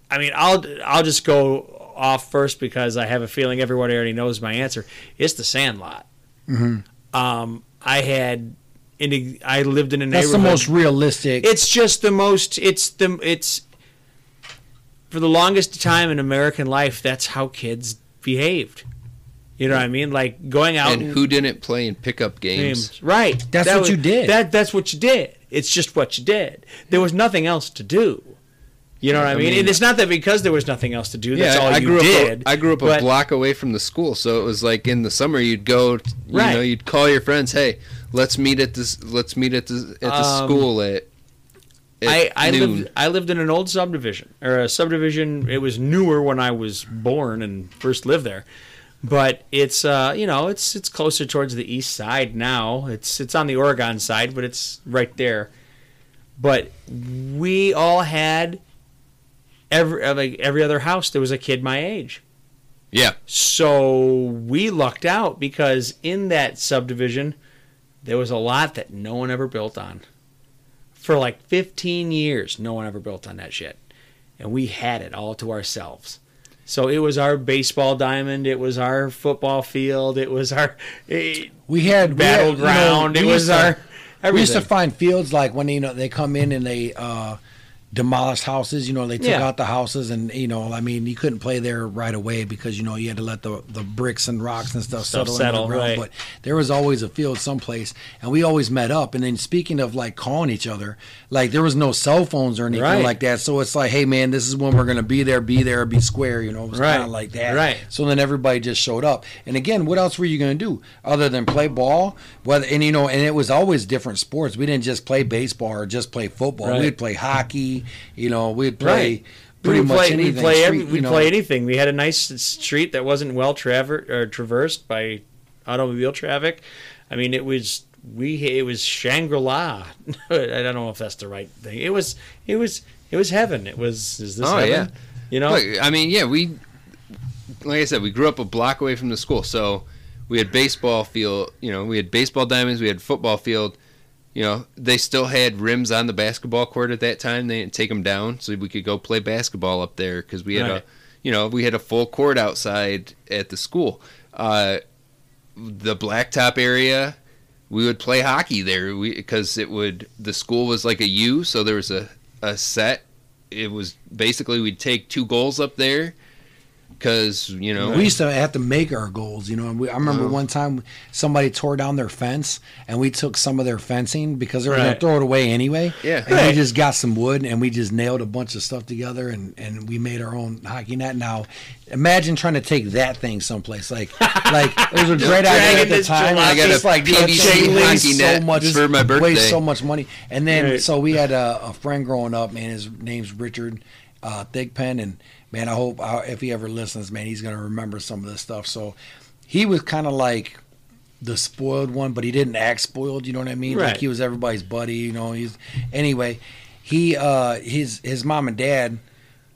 I mean, I'll I'll just go off first because I have a feeling everybody already knows my answer. It's The Sandlot. Mhm. Um, I had in I lived in a neighborhood. That's the most realistic. It's just the most. It's the it's for the longest time in American life. That's how kids behaved. You know what I mean? Like going out And who didn't play in pickup games? games. Right. That's That what was- you did. That that's what you did. It's just what you did. There was nothing else to do. You know what I I mean? mean- and it's not that because there was nothing else to do. That's all I you grew did. up. A, I grew up a block away from the school, so it was like in the summer you'd go. You Right. know, you'd call your friends. Hey, let's meet at this. Let's meet at the at the Um, school at. at I, I noon. lived I lived in an old subdivision or a subdivision. It was newer when I was born and first lived there, but it's uh you know it's it's closer towards the east side now. It's it's on the Oregon side, but it's right there. But we all had every uh, like every other house there was a kid my age. Yeah. So we lucked out because in that subdivision there was a lot that no one ever built on for like 15 years no one ever built on that shit and we had it all to ourselves so it was our baseball diamond it was our football field it was our eh, we had battleground we had- you it know, we was to- our We used to find fields like when you know they come in and they uh, demolished houses. You know, they took Yeah. out the houses, and you know, I mean, you couldn't play there right away because you know you had to let the the bricks and rocks and stuff, Stuff settle, settle, in the ground. right. But there was always a field someplace, and we always met up. And then speaking of like calling each other, like there was no cell phones or anything Right. like that. So it's like, hey man, this is when we're gonna be there, be there, be square. You know, it was Right. kind of like that. Right. So then everybody just showed up. And again, what else were you going to do other than play ball? Whether and you know, and it was always different sports. We didn't just play baseball or just play football. We'd play hockey. You know, we'd play Right. pretty we'd much play, anything. We'd play, every, we'd play anything. We had a nice street that wasn't well traver- traversed by automobile traffic. I mean, it was we it was Shangri La. I don't know if that's the right thing. It was it was it was heaven. It was is this Oh heaven? yeah. You know, Look, I mean, yeah, we like I said, we grew up a block away from the school, so we had baseball field. You know, we had baseball diamonds, we had football field. You know, they still had rims on the basketball court at that time. They didn't take them down, so we could go play basketball up there because we had Right. a, you know, we had a full court outside at the school. Uh, the blacktop area, we would play hockey there because it would the school was like a U, so there was a a set. It was basically we'd take two goals up there because you know We used to have to make our goals, you know. And we, I remember one time somebody tore down their fence, and we took some of their fencing because they were going to throw it away anyway. Yeah. and Right. we just got some wood and we just nailed a bunch of stuff together, and and we made our own hockey net. Now, imagine trying to take that thing someplace like like it was a great idea at the time. jalopy. I got It's a like that PVC thing hockey weighs so net much for my birthday. weighs so much money. And then Right. so we had a, a friend growing up, man. His name's Richard uh, Thigpen, and man, I hope uh, if he ever listens, man, he's gonna remember some of this stuff. So he was kind of like the spoiled one, but he didn't act spoiled. You know what I mean? Right. Like he was everybody's buddy. You know, he's anyway. He uh, his his mom and dad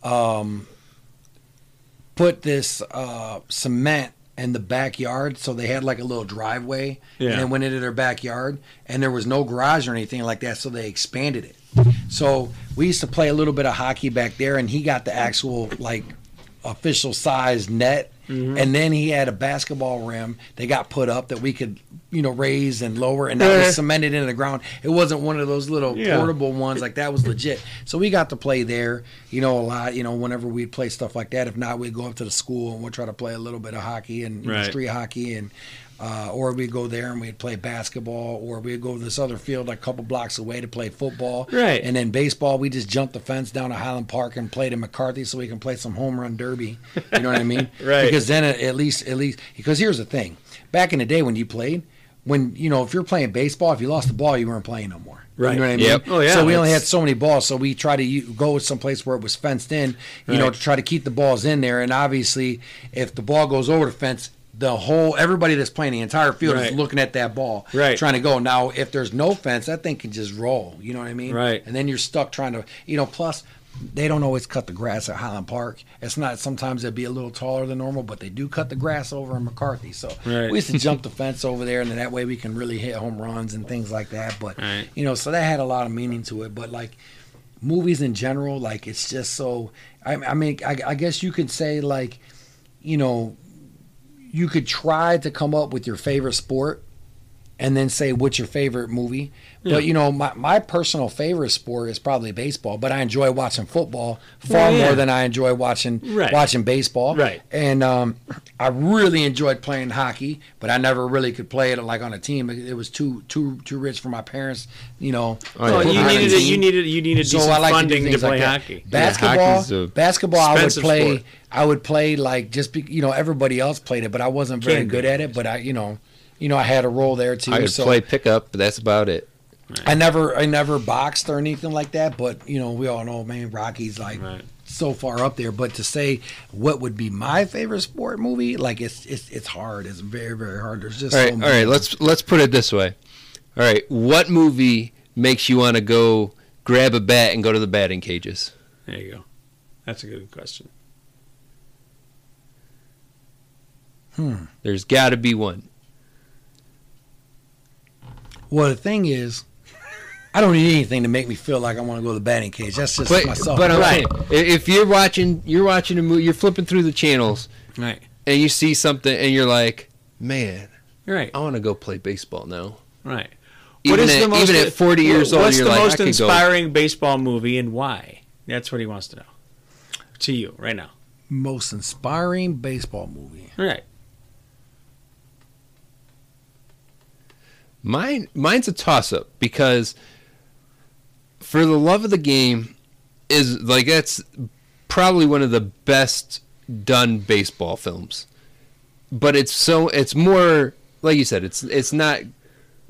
um, put this uh, cement in the backyard, so they had like a little driveway, Yeah. and then went into their backyard, and there was no garage or anything like that, so they expanded it. So we used to play a little bit of hockey back there, and he got the actual like official size net, Mm-hmm. and then he had a basketball rim that got put up that we could you know raise and lower, and that Eh. was cemented into the ground. It wasn't one of those little Yeah. portable ones like that was legit. So we got to play there, you know, a lot. You know, whenever we'd play stuff like that. If not, we'd go up to the school and we'd try to play a little bit of hockey and you know, street hockey and. Uh, or we'd go there and we'd play basketball, or we'd go to this other field a couple blocks away to play football. Right. And then baseball, we just jumped the fence down to Highland Park and played in McCarthy so we can play some home run derby. You know what I mean? Right. Because then at least, at least, because here's the thing: back in the day when you played, when you know if you're playing baseball, if you lost the ball, you weren't playing no more. Right. You know what I mean? Yep. Oh, yeah, So we only had so many balls, so we try to go someplace where it was fenced in, you know, to try to keep the balls in there. And obviously, if the ball goes over the fence, the whole everybody that's playing the entire field Right. is looking at that ball, Right. trying to go. Now, if there's no fence, that thing can just roll. You know what I mean? Right. And then you're stuck trying to, you know. Plus, they don't always cut the grass at Highland Park. It's not. Sometimes it'd be a little taller than normal, but they do cut the grass over in McCarthy. So Right. we used to jump the fence over there, and then that way we can really hit home runs and things like that. But Right. you know, so that had a lot of meaning to it. But like movies in general, like it's just so. I, I mean, I, I guess you could say like, you know, you could try to come up with your favorite sport, and then say what's your favorite movie. Yeah. But you know, my, my personal favorite sport is probably baseball. But I enjoy watching football far Well, yeah. more than I enjoy watching Right. watching baseball. Right. And um, I really enjoyed playing hockey, but I never really could play it like on a team. It, it was too too too rich for my parents. You know. Oh, to you put me on a needed it- you needed- you needed So I like to funding to things like play that. hockey. Basketball, hockey's basketball, I would play. sport. I would play like just be, you know everybody else played it, but I wasn't very Can be. good at it. But I you know you know I had a role there too. I could so play pickup, but that's about it. I never I never boxed or anything like that. But you know we all know man Rocky's like so far up there. But to say what would be my favorite sport movie, like it's it's it's hard. It's very very hard. There's just All right, so all many. right. Let's let's put it this way. All right, what movie makes you want to go grab a bat and go to the batting cages? There you go. That's a good question. Hmm. There's got to be one. Well, the thing is, I don't need anything to make me feel like I want to go to the batting cage. That's just But, myself. but I'm saying, if you're watching, you're watching a movie, you're flipping through the channels, right, and you see something, and you're like, man, right, I want to go play baseball now. Right. Even What is at, the most, even at 40 years old, what's you're the like, most I could go. inspiring baseball movie and why? That's what he wants to know. To you right now. most inspiring baseball movie. Right. Mine, mine's a toss-up because for the love of the game is like that's probably one of the best done baseball films. But it's so it's more like you said it's it's not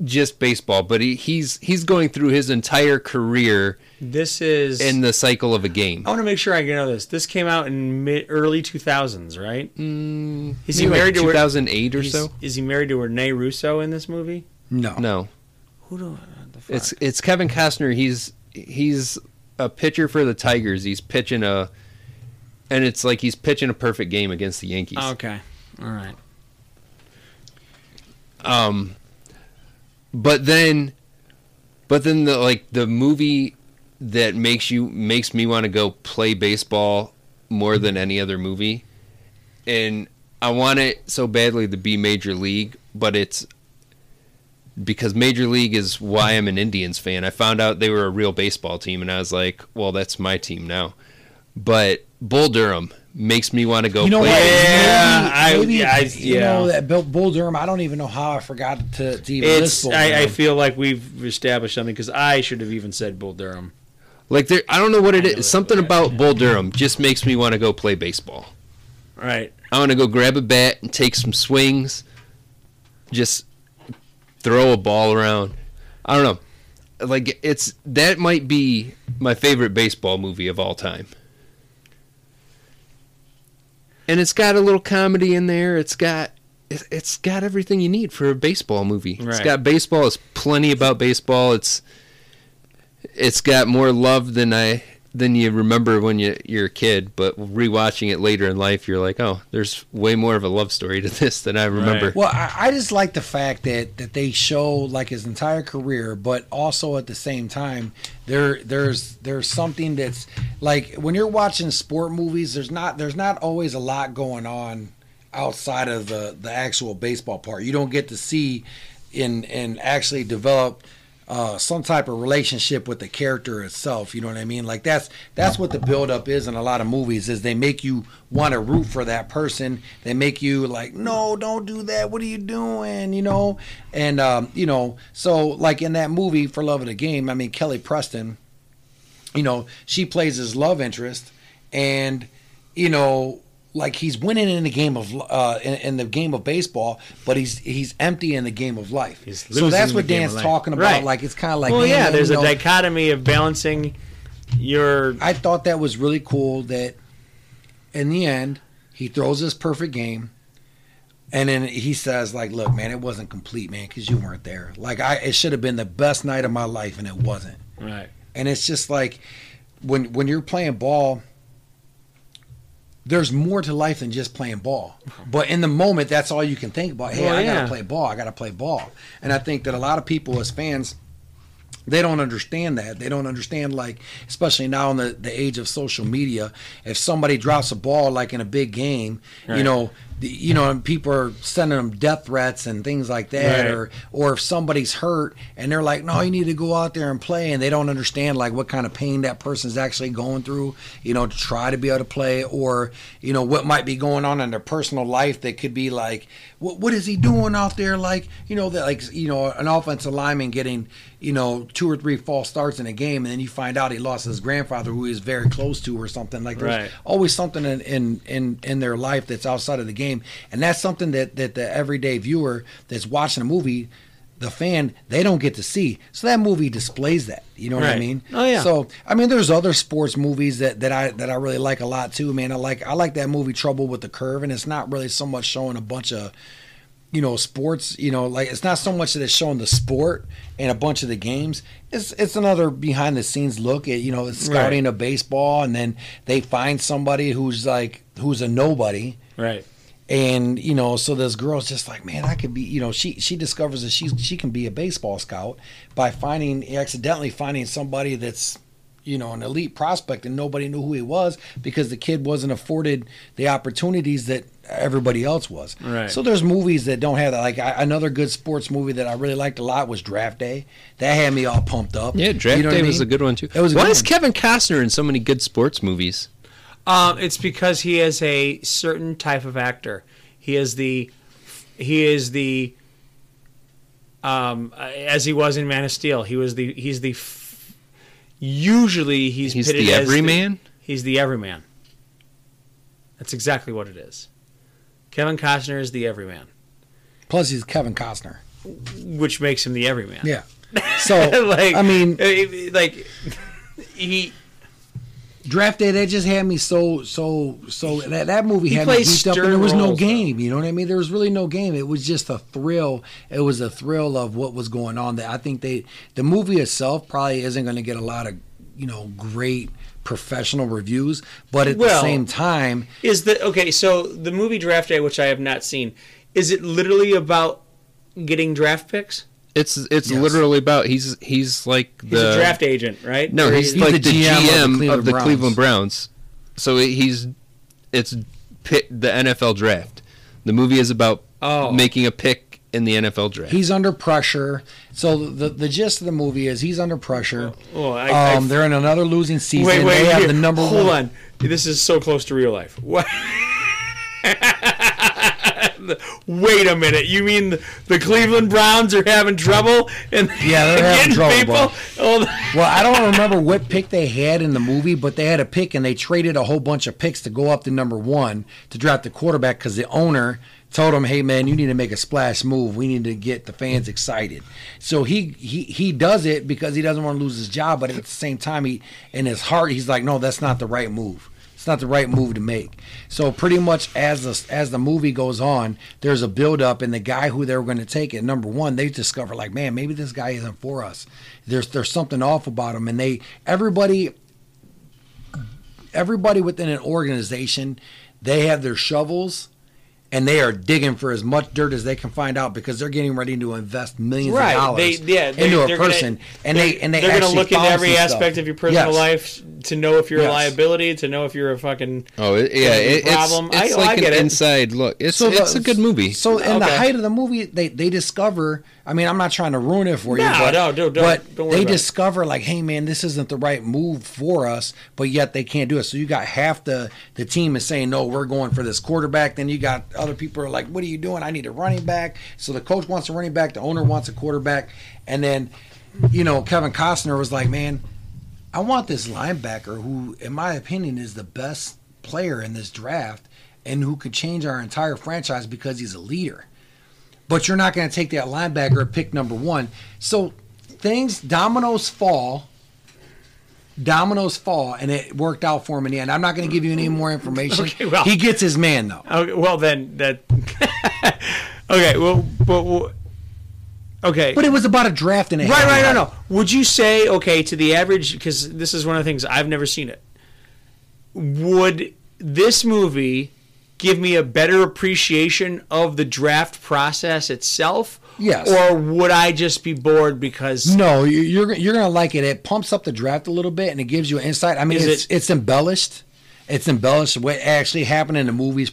just baseball, but he, he's he's going through his entire career This is in the cycle of a game. I want to make sure I know this. This came out in mid early 2000s, right? Mm, is he maybe like married to 2008 or so? Is he married to Renee Russo in this movie? No. No. Who do the fuck? It's it's Kevin Costner. He's he's a pitcher for the Tigers. He's pitching a, and it's like he's pitching a perfect game against the Yankees. okay. All right. Um, but then, but then the like the movie that makes you makes me want to go play baseball more than any other movie, and I want it so badly to be Major League, but it's because Major League is why I'm an Indians fan. I found out they were a real baseball team, and I was like, well, that's my team now. But Bull Durham makes me want to go You know play. what? baseball. maybe, I- maybe, you yeah. know that Bill, Bull Durham. I don't even know how I forgot to, to even It's. list Bull I, I feel like we've established something because I should have even said Bull Durham. Like there, I don't know what it is. Something about Bull Durham just makes me want to go play baseball. Right. I want to go grab a bat and take some swings. Just throw a ball around. I don't know. Like it's that might be my favorite baseball movie of all time. And it's got a little comedy in there. It's got it- it's got everything you need for a baseball movie. It's got baseball. It's plenty about baseball. It's it's got more love than I than you remember when you you're a kid. But rewatching it later in life, you're like, oh, there's way more of a love story to this than I remember. Well, I, I just like the fact that that they show like his entire career, but also at the same time, there there's there's something that's like when you're watching sport movies, there's not there's not always a lot going on outside of the the actual baseball part. You don't get to see and and actually develop uh, some type of relationship with the character itself. You know what I mean? Like that's that's what the buildup is in a lot of movies. Is they make you want to root for that person. They make you like, no, don't do that. What are you doing? You know, and um, you know, so like in that movie for Love of the Game, I mean Kelly Preston, you know, she plays his love interest, and you know. Like he's winning in the game of uh, in, in the game of baseball, but he's he's empty in the game of life. so that's what Dan's talking about. Right. Like it's kind of like well, man, yeah. man, There's a know, dichotomy of balancing your. I thought that was really cool that in the end he throws this perfect game and then he says like look man it wasn't complete man because you weren't there like i it should have been the best night of my life and it wasn't Right. and it's just like when when you're playing ball there's more to life than just playing ball. But in the moment that's all you can think about. Hey Well, i yeah. gotta play ball. I gotta play ball. And i think that a lot of people as fans they don't understand that. They don't understand like especially now in the, the age of social media if somebody drops a ball like in a big game you know you know, and people are sending them death threats and things like that, Right. or or if somebody's hurt and they're like, no, you need to go out there and play, and they don't understand like what kind of pain that person's actually going through, you know, to try to be able to play, or you know what might be going on in their personal life that could be like, what what is he doing out there? Like, you know, that like you know, an offensive lineman getting you know two or three false starts in a game, and then you find out he lost his grandfather who he was very close to, or something like. There's Right. always something in, in in in their life that's outside of the game, and that's something that that the everyday viewer that's watching a movie. The fan, they don't get to see, so that movie displays that. You know what I mean? Oh, yeah. So I mean, there's other sports movies that, that I that I really like a lot too. Man, I like I like that movie Trouble with the Curve, and it's not really so much showing a bunch of you know sports you know like it's not so much that it's showing the sport and a bunch of the games it's it's another behind the scenes look at you know it's scouting a baseball and then they find somebody who's like who's a nobody Right. And you know so this girl's just like man i could be you know she she discovers that she she can be a baseball scout by finding accidentally finding somebody that's you know an elite prospect and nobody knew who he was because the kid wasn't afforded the opportunities that everybody else was Right. so there's movies that don't have that like I, another good sports movie that i really liked a lot was draft day that had me all pumped up Yeah, Draft You know Day I was a good one too. it was a Why is one. Kevin Costner in so many good sports movies? Um, it's because he is a certain type of actor. He is the, he is the, um, as he was in Man of Steel. He was the he's the, f- usually he's He's pitted the as everyman? he's the everyman. That's exactly what it is. Kevin Costner is the everyman, plus he's kevin costner which makes him the everyman. yeah so like i mean uh, like he Draft Day that just had me so so so that that movie had me geeked up and there was no roles, though. game. You know what I mean? There was really no game. It was just a thrill. It was a thrill of what was going on. That I think they the movie itself probably isn't going to get a lot of you know great professional reviews, but at Well, the same time, Is the okay? So the movie Draft Day, which I have not seen, is it literally about getting draft picks? It's it's literally about he's he's like the He's a draft agent, right? No, he's, he's like the the GM of the GM of Cleveland the Browns. Cleveland Browns. So he's it's pick the NFL draft. The movie is about Oh. making a pick in the NFL draft. he's under pressure. So the the gist of the movie is he's under pressure. Oh, I- I- um, they're in another losing season. Wait, wait, they have here, the number hold one. on. This is so close to real life. What? Wait a minute. You mean the, the Cleveland Browns are having trouble and Yeah, they're having trouble, people? Oh, Well, I don't remember what pick they had in the movie, but they had a pick and they traded a whole bunch of picks to go up to number one to draft the quarterback because the owner told him, "Hey, man, you need to make a splash move. We need to get the fans excited." So he he he does it because he doesn't want to lose his job, but at the same time, he in his heart he's like, "No, that's not the right move." Not the right move to make. So pretty much as the as the movie goes on, there's a build up, and the guy who they were going to take it, number one, they discover like, man, maybe this guy isn't for us. There's there's something off about him, and they everybody everybody within an organization, they have their shovels. And they are digging for as much dirt as they can find out because they're getting ready to invest millions right. of dollars They, yeah, they, into a they're gonna- person, and they and they they're actually look into every aspect stuff. of your personal Yes. life to know if you're Yes. a liability, to know if you're a fucking oh, it, yeah, it, it's, problem. it's I, like I get an it. inside look. It's So the- it's a good movie. So in the height of the movie, they they discover. I mean, I'm not trying to ruin it for you, No, but, no, don't- don't- but don't worry they about it. discover like, hey man, this isn't the right move for us, but yet they can't do it. So you got half the the team is saying no, we're going for this quarterback. Then you got other people are like, what are you doing? I need a running back. So the coach wants a running back, the owner wants a quarterback, and then you know Kevin Costner was like, man, I want this linebacker who, in my opinion, is the best player in this draft and who could change our entire franchise because he's a leader. But you're not going to take that linebacker at pick number one. So things, dominoes fall. Dominoes fall, and it worked out for him in the end. I'm not going to give you any more information. Okay, well- he gets his man, though. Okay, well then that. okay, well, well, okay. But it was about a draft and a right, right, no, no. Would you say okay to the average? Because this is one of the things I've never seen it. Would this movie give me a better appreciation of the draft process itself? Yes. Or would I just be bored because No, you- you're you're gonna like it. It pumps up the draft a little bit, and it gives you insight. I mean, it's it- it's embellished. It's embellished. What actually happened in the movies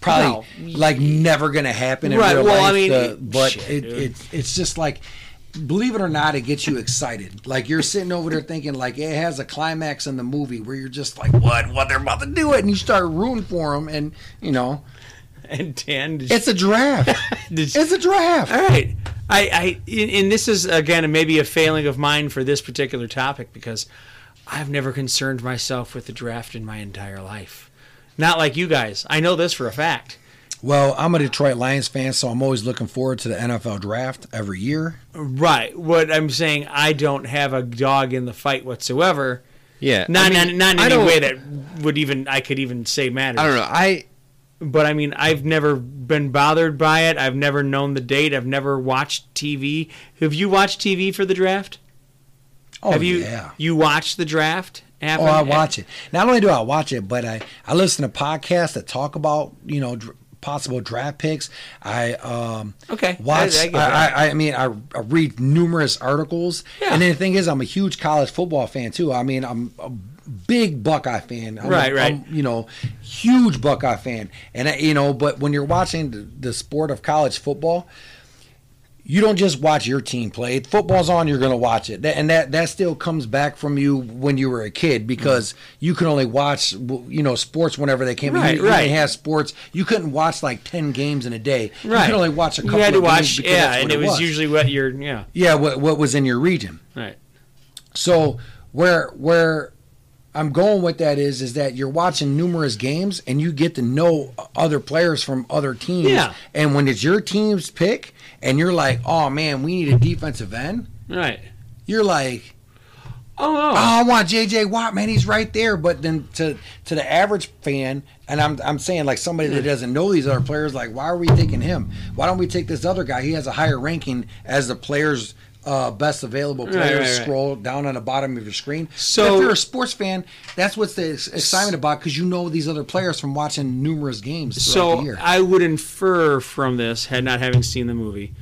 probably No. like never gonna happen in Right, real well, I life. mean, the- but shit, it, it it's just like believe it or not, it gets you excited. Like you're sitting over there thinking like it has a climax in the movie where you're just like, what, what they're about to do it, and you start rooting for them, and you know, And Dan, it's a draft. It's a draft. All right. I, I, and and this is again maybe a failing of mine for this particular topic because I've never concerned myself with the draft in my entire life. Not like you guys. I know this for a fact. Well, I'm a Detroit Lions fan, so I'm always looking forward to the NFL draft every year. Right. What I'm saying, I don't have a dog in the fight whatsoever. Yeah, Not, I mean, not, not in I any way that would even I could even say matters. I don't know. I but I mean, I've never been bothered by it. I've never known the date. I've never watched TV. Have you watched TV for the draft? Oh Have you yeah. you watched the draft? Happen? Oh, I watch it. Not only do I watch it, but I, I listen to podcasts that talk about you know dr- possible draft picks. I um Okay, watch. I- I, I. I, mean, I, I read numerous articles, Yeah. and then the thing is, I'm a huge college football fan too. I mean, I'm a big Buckeye fan. I'm Right, right. I'm, you know, huge Buckeye fan, and I, you know, but when you're watching the, the sport of college football you don't just watch your team play. Football's on, you're going to watch it, and that that still comes back from you when you were a kid because you can only watch you know sports whenever they came. Right, you, you right. didn't have sports. You couldn't watch like ten games in a day. Right. You could only watch a couple. You had to watch, yeah, and what it was, usually what you're, yeah, yeah what what was in your region. right. So where where I'm going with that is is that you're watching numerous games and you get to know other players from other teams. Yeah. And when it's your team's pick and you're like, oh man, we need a defensive end. Right. You're like, oh, no. Oh, I want JJ Watt, man, he's right there. But then to to the average fan, and I'm I'm saying like somebody that doesn't know these other players, like why are we taking him? Why don't we take this other guy? He has a higher ranking as the players. Uh, best available Right, players. right, right. Scroll down on the bottom of your screen. So- So if you're a sports fan, that's what's the excitement about because you know these other players from watching numerous games So. I would infer from this, had not having seen the movie,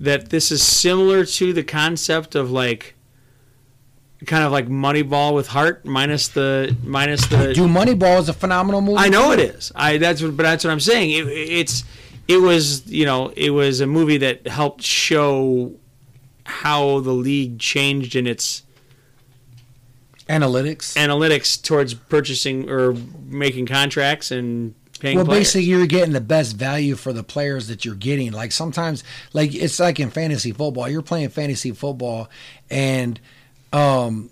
that this is similar to the concept of like, kind of like Moneyball with heart, minus the minus the. Do Moneyball is a phenomenal movie. I know it is. I that's what, but that's what I'm saying. It, it's it was you know it was a movie that helped show how the league changed in its analytics analytics towards purchasing or making contracts and paying well, players. basically, you're getting the best value for the players that you're getting. Like sometimes, like it's like in fantasy football. You're playing fantasy football, and um,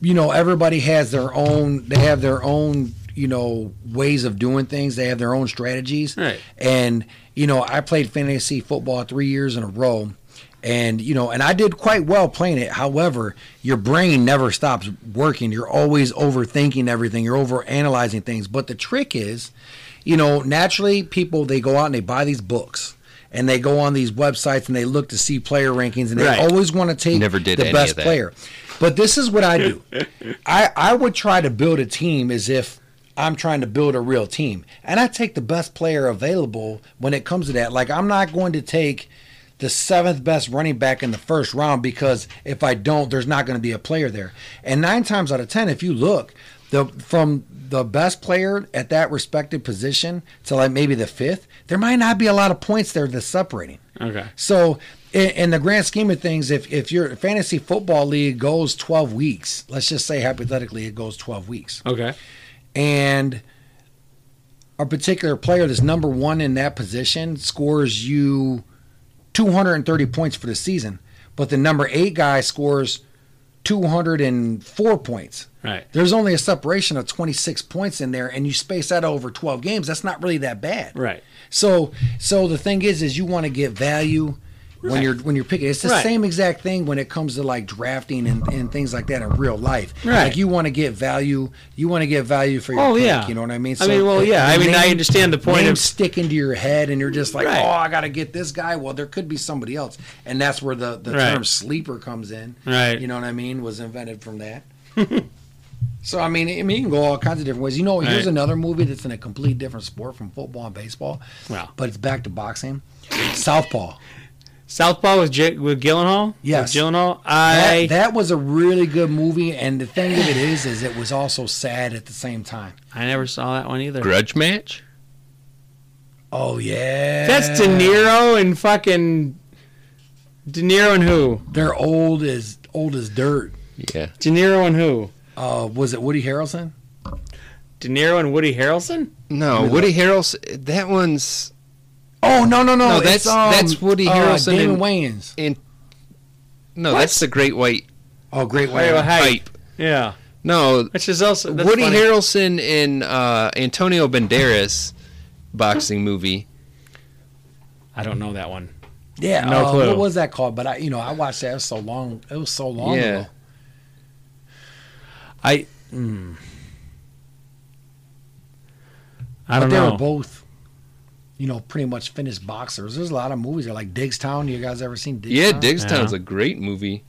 you know everybody has their own. They have their own, you know, ways of doing things. They have their own strategies. Right. And you know, I played fantasy football three years in a row. And you know, and I did quite well playing it. However, your brain never stops working. You're always overthinking everything. You're over analyzing things. But the trick is, you know, naturally people they go out and they buy these books and they go on these websites and they look to see player rankings and they Right. always want to take Never did the best player. But this is what I do. I I would try to build a team as if I'm trying to build a real team. And I take the best player available when it comes to that. Like I'm not going to take the seventh best running back in the first round because if I don't, there's not going to be a player there. And nine times out of ten, if you look, the from the best player at that respective position to like maybe the fifth, there might not be a lot of points there that's separating. Okay. So, in, in the grand scheme of things, if if your fantasy football league goes 12 weeks, let's just say hypothetically it goes 12 weeks, Okay. and a particular player that's number one in that position scores you 230 points for the season, but the number eight guy scores 204 points. Right. There's only a separation of 26 points in there, and you space that over 12 games. That's not really that bad. Right. So, so the thing is, is you want to get value when Right. you're when you're picking. It's the Right. same exact thing when it comes to like drafting and, and things like that in real life. Right. Like you want to get value. You want to get value for your Oh, pick. yeah. You know what I mean? I mean, well, yeah. I mean, I understand the point of- sticking to your head, and you're just like, Right. oh, I got to get this guy. Well, there could be somebody else, and that's where the the term sleeper comes in. Right. You know what I mean? Was invented from that. So I mean, I mean, you can go all kinds of different ways. You know, here's Right. another movie that's in a complete different sport from football and baseball. Wow. But it's back to boxing. Southpaw. Southpaw with J- with Gyllenhaal. Yes. With Gyllenhaal. That, I that was a really good movie, and the thing of it is, is it was also sad at the same time. I never saw that one either. Grudge match. Oh yeah. That's De Niro and fucking De Niro and who? They're old as old as dirt. Yeah. De Niro and who? Uh, was it Woody Harrelson? De Niro and Woody Harrelson? No, Woody Harrelson. That one's. Oh no no no! No, that's um, that's Woody uh, Harrelson Damon and Wayans. In, no, What? that's the Great White Oh, great White. hype. Yeah. No, Which is also that's Woody funny. Harrelson in uh, Antonio Banderas boxing movie. I don't know that one. Yeah, No uh, clue. What was that called? But I, you know, I watched that so long. It was so long Yeah. ago. I mm. I But don't they know. were both, you know, pretty much finished boxers. There's a lot of movies there, like Diggstown. You guys ever seen Diggstown? Yeah, Diggstown's Yeah. a great movie.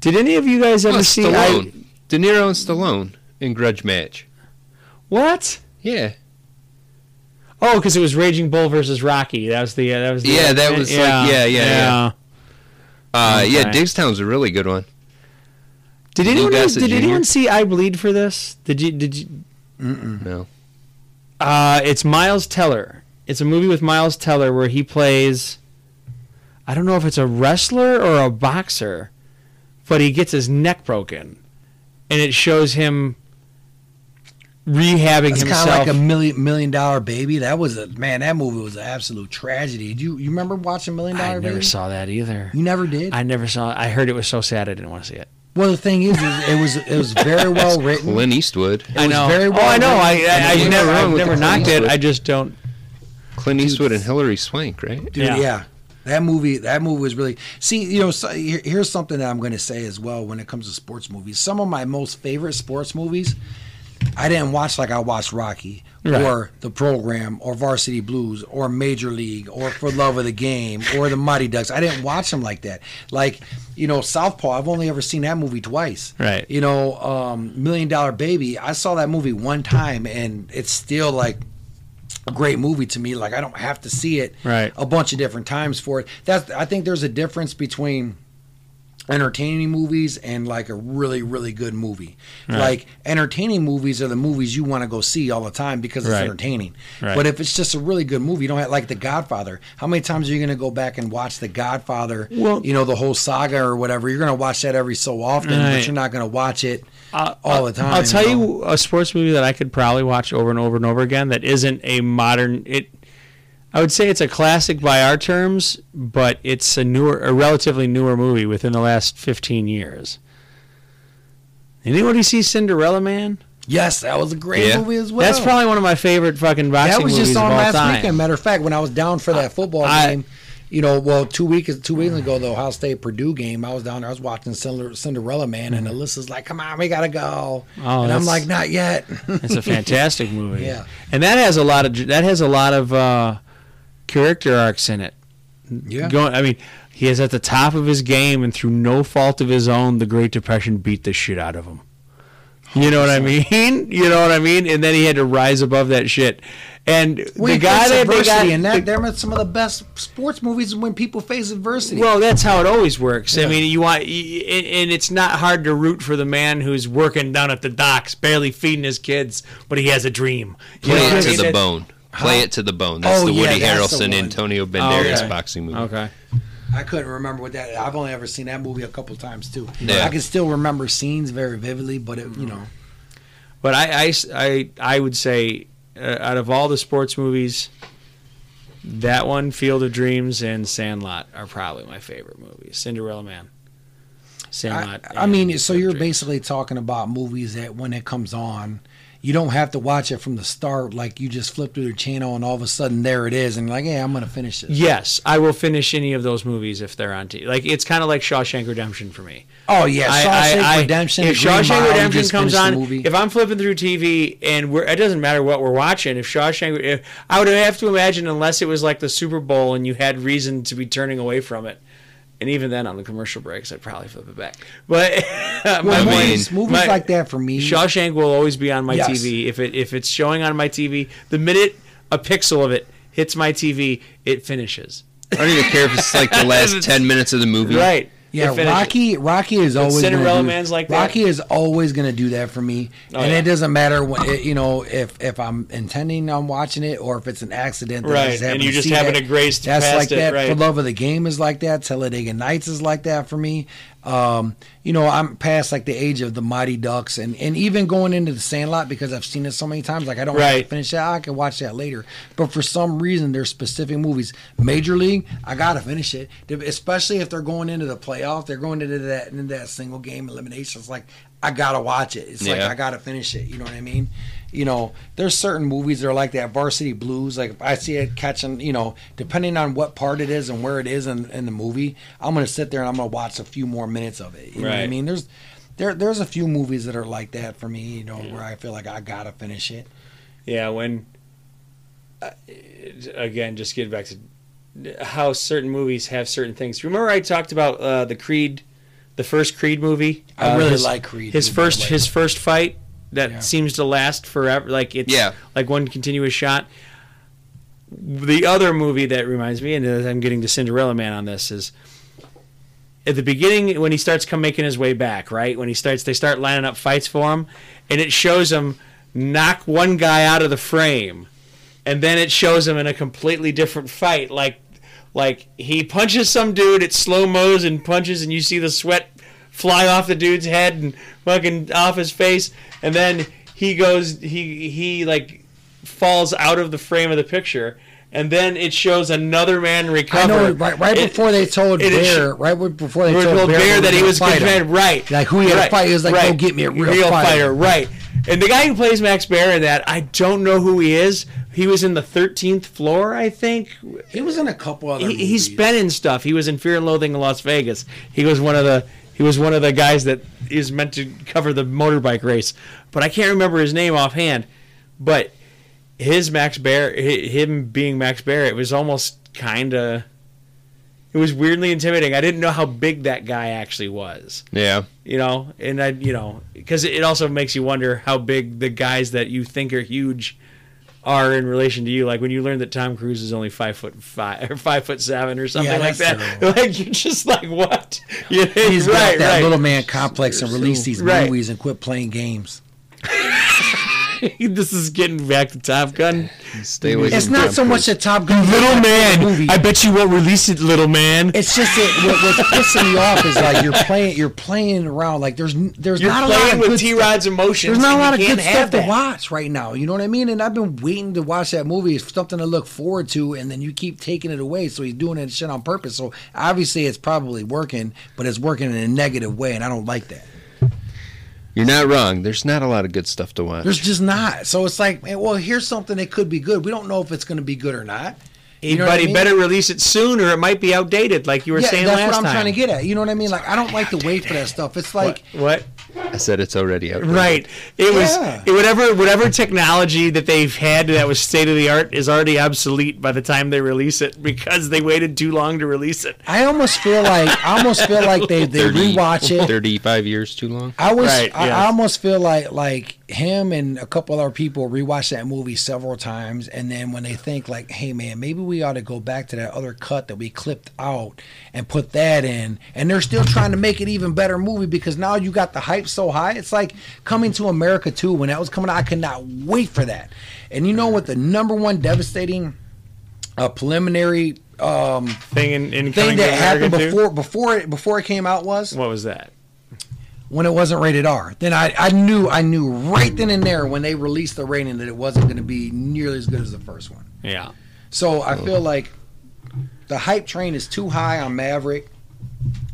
Did any of you guys ever Oh, see Stallone. I, De Niro and Stallone in Grudge Match. what? Yeah, Oh, because it was Raging Bull versus Rocky. That was the uh, that was the Yeah, that was like- yeah, yeah, yeah. uh, yeah, Okay. Diggstown's a really good one. Did anyone did Jr.? anyone see I Bleed for this? Did you did you? No, Uh, it's Miles Teller. It's a movie with Miles Teller where he plays. I don't know if it's a wrestler or a boxer, but he gets his neck broken, and it shows him rehabbing It's kind of like a million million dollar baby. That was a man. That movie was an absolute tragedy. Did you you remember watching Million Dollar baby? I Baby? never saw that either. You never did. I never saw. it. I heard it was so sad. I didn't want to see it. Well, the thing is, is it was it was very well written. Clint Eastwood. It I know. very oh, well I know. I, written. I, I've never, I've never knocked Clint it. I just don't. Clint Eastwood and Hilary Swank, right? Dude, Yeah. yeah. That movie, that movie was really. See, you know, so, here, here's something that I'm going to say as well when it comes to sports movies. Some of my most favorite sports movies, I didn't watch like I watched Rocky Right. or The Program or Varsity Blues or Major League or For Love of the Game or The Mighty Ducks. I didn't watch them like that. Like, you know, Southpaw. I've only ever seen that movie twice. Right. You know, um, Million Dollar Baby. I saw that movie one time and it's still like a great movie to me. Like I don't have to see it Right. a bunch of different times for it. That's I think there's a difference between entertaining movies and like a really really good movie. Right. Like entertaining movies are the movies you want to go see all the time because it's Right. entertaining. Right. But if it's just a really good movie, you don't have like The Godfather. How many times are you going to go back and watch The Godfather? Well- you know the whole saga or whatever. You're going to watch that every so often, but you're not going to watch it Uh, all the time. I'll tell know? you a sports movie that I could probably watch over and over and over again. That isn't a modern. It. I would say it's a classic by our terms, but it's a newer, a relatively newer movie within the last fifteen years. Anybody see Cinderella Man? Yes, that was a great Yeah. movie as well. That's probably one of my favorite fucking boxing That was movies just on last time. weekend. Matter of fact, when I was down for that football I- game, you know, well, two weeks two weeks ago, the Ohio State Purdue game, I was down there. I was watching Cinderella Man, and Alyssa's like, "Come on, we gotta go," Mm-hmm. Oh, and I'm like, "Not yet." It's a fantastic movie. Yeah. and that has a lot of that has a lot of uh, character arcs in it. Yeah. Going, I mean, he is at the top of his game, and through no fault of his own, the Great Depression beat the shit out of him. You know what I mean? You know what I mean? And then he had to rise above that shit. And When the guy that they got, and that, the- they're some of the best sports movies when people face adversity. Well, that's how it always works. I mean, you want, y- and and it's not hard to root for the man who's working down at the docks, barely feeding his kids, but he has a dream. You Play know what I it to the bone. Play it to the bone. That's Oh, the yeah, Woody that's the Harrelson one. Antonio Banderas okay. boxing movie. Okay. I couldn't remember what that. I've only ever seen that movie a couple times too. Yeah. I can still remember scenes very vividly, but it, you know, But I, I, I, I would say, uh, out of all the sports movies, that one, Field of Dreams, and Sandlot are probably my favorite movies. Cinderella Man, Sandlot. I, I mean, so Field of you're Dreams. basically talking about movies that when it comes on, you don't have to watch it from the start. Like you just flip through the channel and all of a sudden there it is, and you're like, yeah, I'm gonna finish it. Yes, I will finish any of those movies if they're on TV. Like it's kind of like Shawshank Redemption for me. Oh yeah, Shawshank Redemption. If Shawshank Mile, Redemption comes on, if I'm flipping through TV and we're, it doesn't matter what we're watching. If Shawshank, if, I would have to imagine unless it was like the Super Bowl and you had reason to be turning away from it. And even then, on the commercial breaks, I'd probably flip it back. But Well, my movies, point- movies my- like that for me. Shawshank will always be on my Yes. TV. If it if it's showing on my TV, the minute a pixel of it hits my TV, it finishes. I don't even care if it's like the last ten minutes of the movie. Right. Yeah. Rocky. Rocky is always Cinderella do- Man's like that? Rocky is always going to do that for me, Oh, and yeah. it doesn't matter when it, you know if if I'm intending on watching it or if it's an accident. that Right, and you just happen that. to graze That's like it, that. right. For Love of the Game is like that. Talladega Nights is like that for me. Um, you know, I'm past like the age of the Mighty Ducks, and and even going into the Sandlot because I've seen it so many times. Like I don't have Right. to finish that. I can watch that later. But for some reason, there's specific movies. Major League, I gotta finish it, especially if they're going into the playoff. They're going into that into that single game elimination. It's like I gotta watch it. It's like I gotta finish it. You know what I mean? You know, there's certain movies that are like that. Varsity Blues, like if I see it catching, you know, depending on what part it is and where it is in, in the movie, I'm gonna sit there and I'm gonna watch a few more minutes of it. You know what I mean? There's there there's a few movies that are like that for me. You know, where I feel like I gotta finish it. Yeah, when uh, again, just get back to how certain movies have certain things. Remember, I talked about uh, the Creed, the first Creed movie. I Uh, really his- like Creed, His too, by the first, way. his first fight that Yeah. seems to last forever. Like it's Yeah. like one continuous shot. The other movie that reminds me, and I'm getting to Cinderella Man on this, is at the beginning when he starts come making his way back, right? When he starts, they start lining up fights for him, and it shows him knock one guy out of the frame, and then it shows him in a completely different fight, like like he punches some dude at slow mo's and punches, and you see the sweat fly off the dude's head and fucking off his face, and then he goes, he he like falls out of the frame of the picture. And then it shows another man recover. I know right, right It- before they told it- it Baer, right before they They told, told Baer, Baer that he was gonna good man, right? Like who he had right, to fight, he was like, right. "Go get me a real, fighter. right? And the guy who plays Max Baer in that, I don't know who he is. He was in the Thirteenth Floor, I think. He was in a couple other. He, he's been in stuff. He was in Fear and Loathing in Las Vegas. He was one of the he was one of the guys that is meant to cover the motorbike race, but I can't remember his name offhand. But his Max Baer, him being Max Baer, it was almost kind of. It was weirdly intimidating. I didn't know how big that guy actually was. Yeah. You know, and I, you know, because it also makes you wonder how big the guys that you think are huge are in relation to you. Like when you learn that Tom Cruise is only five foot five or five foot seven or something Yeah, like that's that. Like you're just like what? You know, He's got that right. little man complex and release these Right. movies and quit playing games. this is getting back to Top Gun. Stay away It's from not Tom so much a Top Gun Little man, movie. I bet you won't release it, little man. It's just that what, what's pissing me off is like you're playing you're playing around like there's there's You're not a lot playing of with good T stuff. Rod's emotions. There's not a lot of good can't have stuff to watch right now. You know what I mean? And I've been waiting to watch that movie. It's something to look forward to, and then you keep taking it away. So he's doing that shit on purpose. So obviously it's probably working, but it's working in a negative way, and I don't like that. You're not wrong. There's not a lot of good stuff to watch. There's just not. So it's like, man, well, here's something that could be good. We don't know if it's going to be good or not. You know but what I mean? better release it soon, or it might be outdated, like you were yeah, saying that's last what I'm time. trying to get at. You know what I mean? Like I don't like to wait for that stuff. It's like What? I said it's already out. Right. It was Yeah. it, whatever whatever technology that they've had that was state of the art is already obsolete by the time they release it because they waited too long to release it. I almost feel like I almost feel like they they 30 rewatch it. 35 years too long. I was Right, I, yes. I almost feel like like him and a couple other people rewatch that movie several times and then when they think like hey man maybe we ought to go back to that other cut that we clipped out and put that in and they're still trying to make it even better movie because now you got the hype so high it's like coming to America too when that was coming out I could not wait for that and you know what the number one devastating uh, preliminary um, Thing in, in thing that happened America too? before before it before it came out was What was that? When it wasn't rated R. Then I, I knew I knew right then and there when they released the rating that it wasn't going to be nearly as good as the first one. Yeah. So I feel like the hype train is too high on Maverick.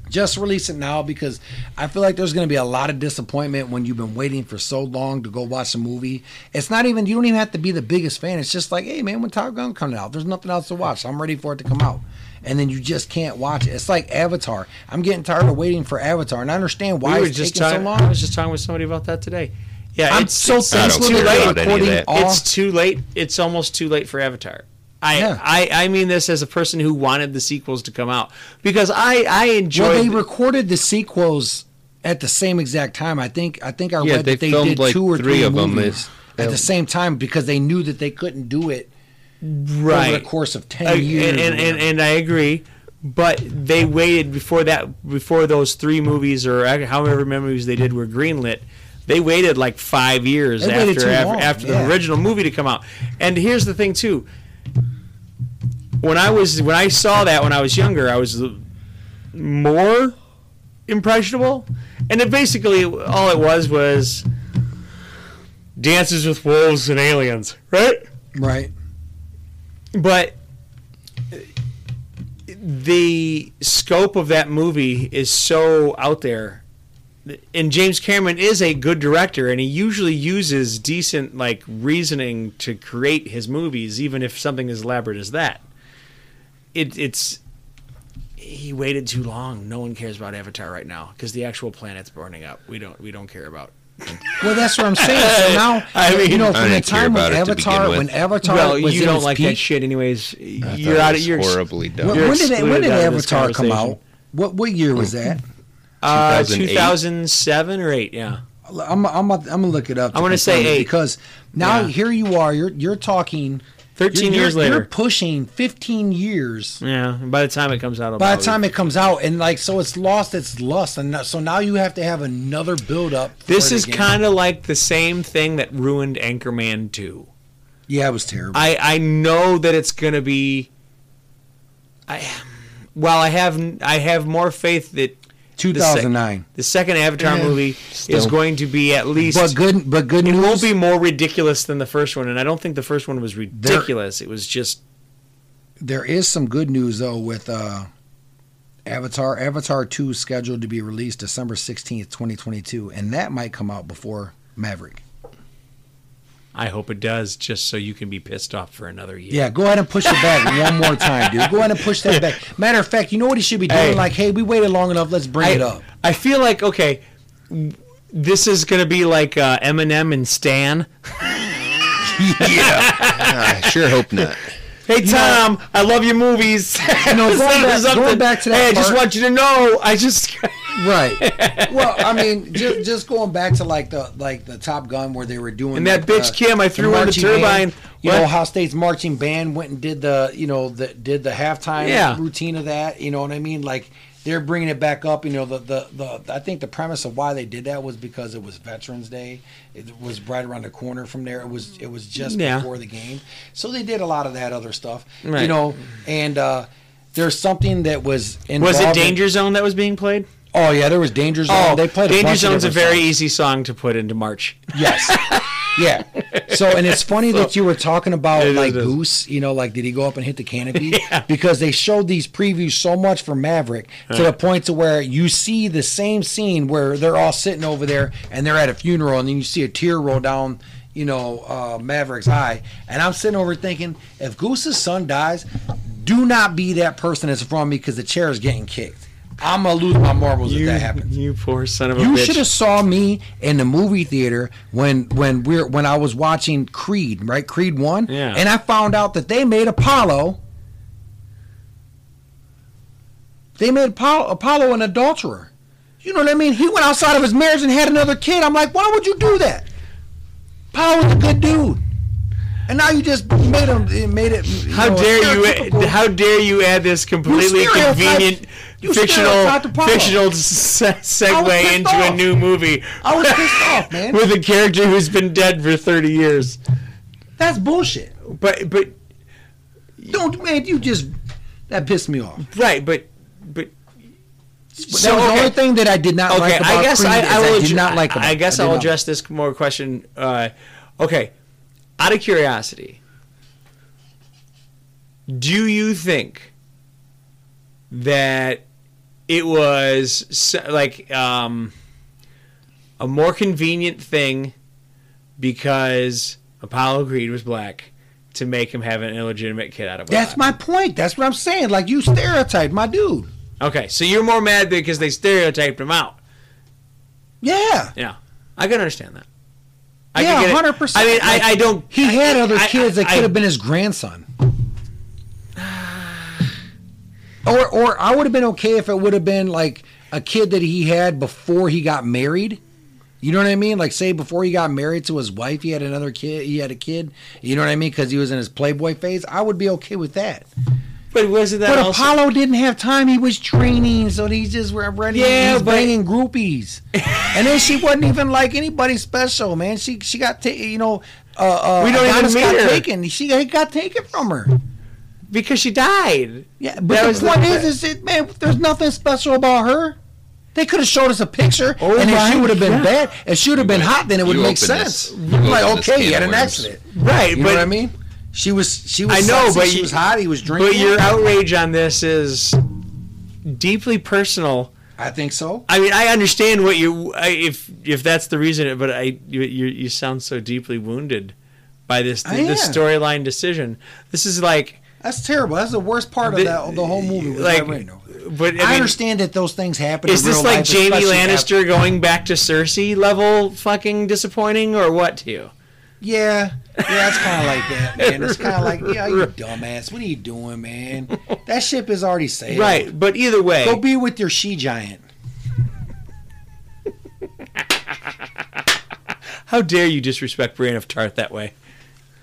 Just release it now because I feel like there's going to be a lot of disappointment when you've been waiting for so long to go watch a movie. It's not even you don't even have to be the biggest fan. It's just like, hey man, when Top Gun coming out, there's nothing else to watch. I'm ready for it to come out, and then you just can't watch it. It's like Avatar. I'm getting tired of waiting for Avatar, and I understand why we it's just taking so long. I was just talking with somebody about that today. Yeah, I'm it's so it's, it's too late. care about any of recording It's too late. It's almost too late for Avatar. I, Yeah. I I mean this as a person who wanted the sequels to come out because I I enjoyed. Well, they recorded the sequels at the same exact time. I think. I think I Yeah, read they that they filmed, did like, two or three three of 'em. movies They- at the same time because they knew that they couldn't do it right over the course of ten uh, I- years. and, and, and and I agree, but they waited before that before those three movies or however many movies they did were greenlit. They waited like five years They after after, long, after yeah. the original movie to come out. And here's the thing too. When I was when I saw that when I was younger, I was more impressionable, and it basically all it was was dances with wolves and aliens, right? Right. But the scope of that movie is so out there. And James Cameron is a good director, and he usually uses decent like reasoning to create his movies, even if something as elaborate as that. It, it's he waited too long. No one cares about Avatar right now because the actual planet's burning up. We don't we don't care about. Well, that's what I'm saying. So now, I mean, you know, I from the time when about it Avatar, when Avatar Well, was you in don't its like peak, that shit, anyways. thought You're out of was you're horribly done. When, you're when did it, when did excluded out of this Avatar come out? What what year was that? Uh, 2007 or eight, yeah. I'm I'm I'm gonna look it up. I'm gonna say eight. because now Yeah. here you are. You're you're talking 13 you're- years you're- later. You're pushing 15 years. Yeah, by the time it comes out, By the time it comes out, and like so, it's lost its lust, and so now you have to have another build up. this is kind of like the same thing that ruined Anchorman 2. yeah, it was terrible. I I know that it's gonna be. I, well, I have I have more faith that the sec- 2009. the second Avatar Yeah, movie is going to be at least. But good, but good it news. won't be more ridiculous than the first one, and I don't think the first one was ridiculous. it was just There is some good news though with uh, Avatar. Avatar Two is scheduled to be released December 16th, 2022, and that might come out before Maverick. I hope it does, just so you can be pissed off for another year. Yeah, go ahead and push it back one more time, dude. Go ahead and push that back. Matter of fact, you know what he should be doing? Hey. like, hey, we waited long enough. Let's bring I, it up. I feel like okay, this is gonna be like uh, Eminem and Stan. Yeah, I sure hope not. Hey Tom, I love your movies. You know, going back- something. going back to that Hey, I just want you to know. I just Right. well, I mean, just, just going back to like the like the Top Gun where they were doing And that like, bitch Kim, I threw in the turbine. band. You What? know, Ohio State's marching band went and did the you know the did the halftime Yeah. routine of that. You know what I mean? Like they're bringing it back up. You know, the, the the I think the premise of why they did that was because it was Veterans Day. It was right around the corner from there. It was it was just Yeah. before the game, so they did a lot of that other stuff. You know, and uh, there's something that was was it Danger Zone that was being played? Oh yeah, there was Danger Zone. Oh, they played Danger Zone's a very songs. easy song to put into March. Yes. yeah. So, and it's funny that you were talking about is, like. Goose. You know, like did he go up and hit the canopy? Yeah. Because they showed these previews so much for Maverick to the point to where you see the same scene where they're all sitting over there and they're at a funeral, and then you see a tear roll down. You know, uh, Maverick's eye, and I'm sitting over thinking, if Goose's son dies, do not be that person that's in front of me because the chair is getting kicked. I'm gonna lose my marbles if that happens. you poor son of a bitch. You should have saw me in the movie theater when when we're when I was watching Creed, right? Creed one, Yeah. and I found out that they made Apollo. They made Apollo, Apollo an adulterer. You know what I mean? He went outside of his marriage and had another kid. I'm like, why would you do that? Apollo was a good dude, and now you just made him made it. How know, dare you? How dare you add this completely convenient fictional fictional se- segue into a new movie I was pissed off, man. with a character who's been dead for thirty years? That's bullshit. But but Don't man, you just that pissed me off. right, but but that was the only thing that I did not okay, like about I guess I, I will. did adju- not like I, I guess did I'll not. address this more question. Uh, okay, out of curiosity, do you think that it was like um, a more convenient thing because Apollo Creed was black to make him have an illegitimate kid out of That's my point. That's what I'm saying. Like you stereotyped my dude. Okay, so you're more mad because they stereotyped him out. Yeah. Yeah, I can understand that. I yeah, can get it. hundred percent. I mean, I, I don't. He had other I- kids that I- could have been his grandson. Or, or I would have been okay if it would have been like a kid that he had before he got married. You know what I mean? Like, say before he got married to his wife, he had another kid. He had a kid. You know what I mean? Because he was in his Playboy phase. I would be okay with that. But wasn't that But also? Apollo didn't have time. He was training, so he's just were ready. Yeah, he's but- banging groupies, and then she wasn't even like anybody special, man. She she got ta- you know. Uh, uh, We don't even Adonis meet got her. taken. She got- got taken from her. because she died. Yeah, but That the was the- point is, is it, man, there's nothing special about her. They could have showed us a picture, Oh and if my she would have been God. bad, if she would have been hot, then it would you make open sense. this- you like, open this okay, can he had of an worms. accident, Right, You know but what I mean? She was, she was. I know, sexy, but she you- was hot. He was drinking. But your outrage on this is deeply personal. I think so. I mean, I understand what you I, if if that's the reason, but I you you, you sound so deeply wounded by this I this storyline decision. This is like That's terrible. That's the worst part of The- that, the whole movie. Was like, but I, I, mean, understand that those things happen. Is this like Jaime Lannister after- going back to Cersei level fucking disappointing or what to you? Yeah, yeah, it's kind of like that, man. It's kind of like, yeah, you dumbass. What are you doing, man? That ship is already sailed. Right, but either way, Go be with your she giant. how dare you disrespect Brienne of Tarth that way?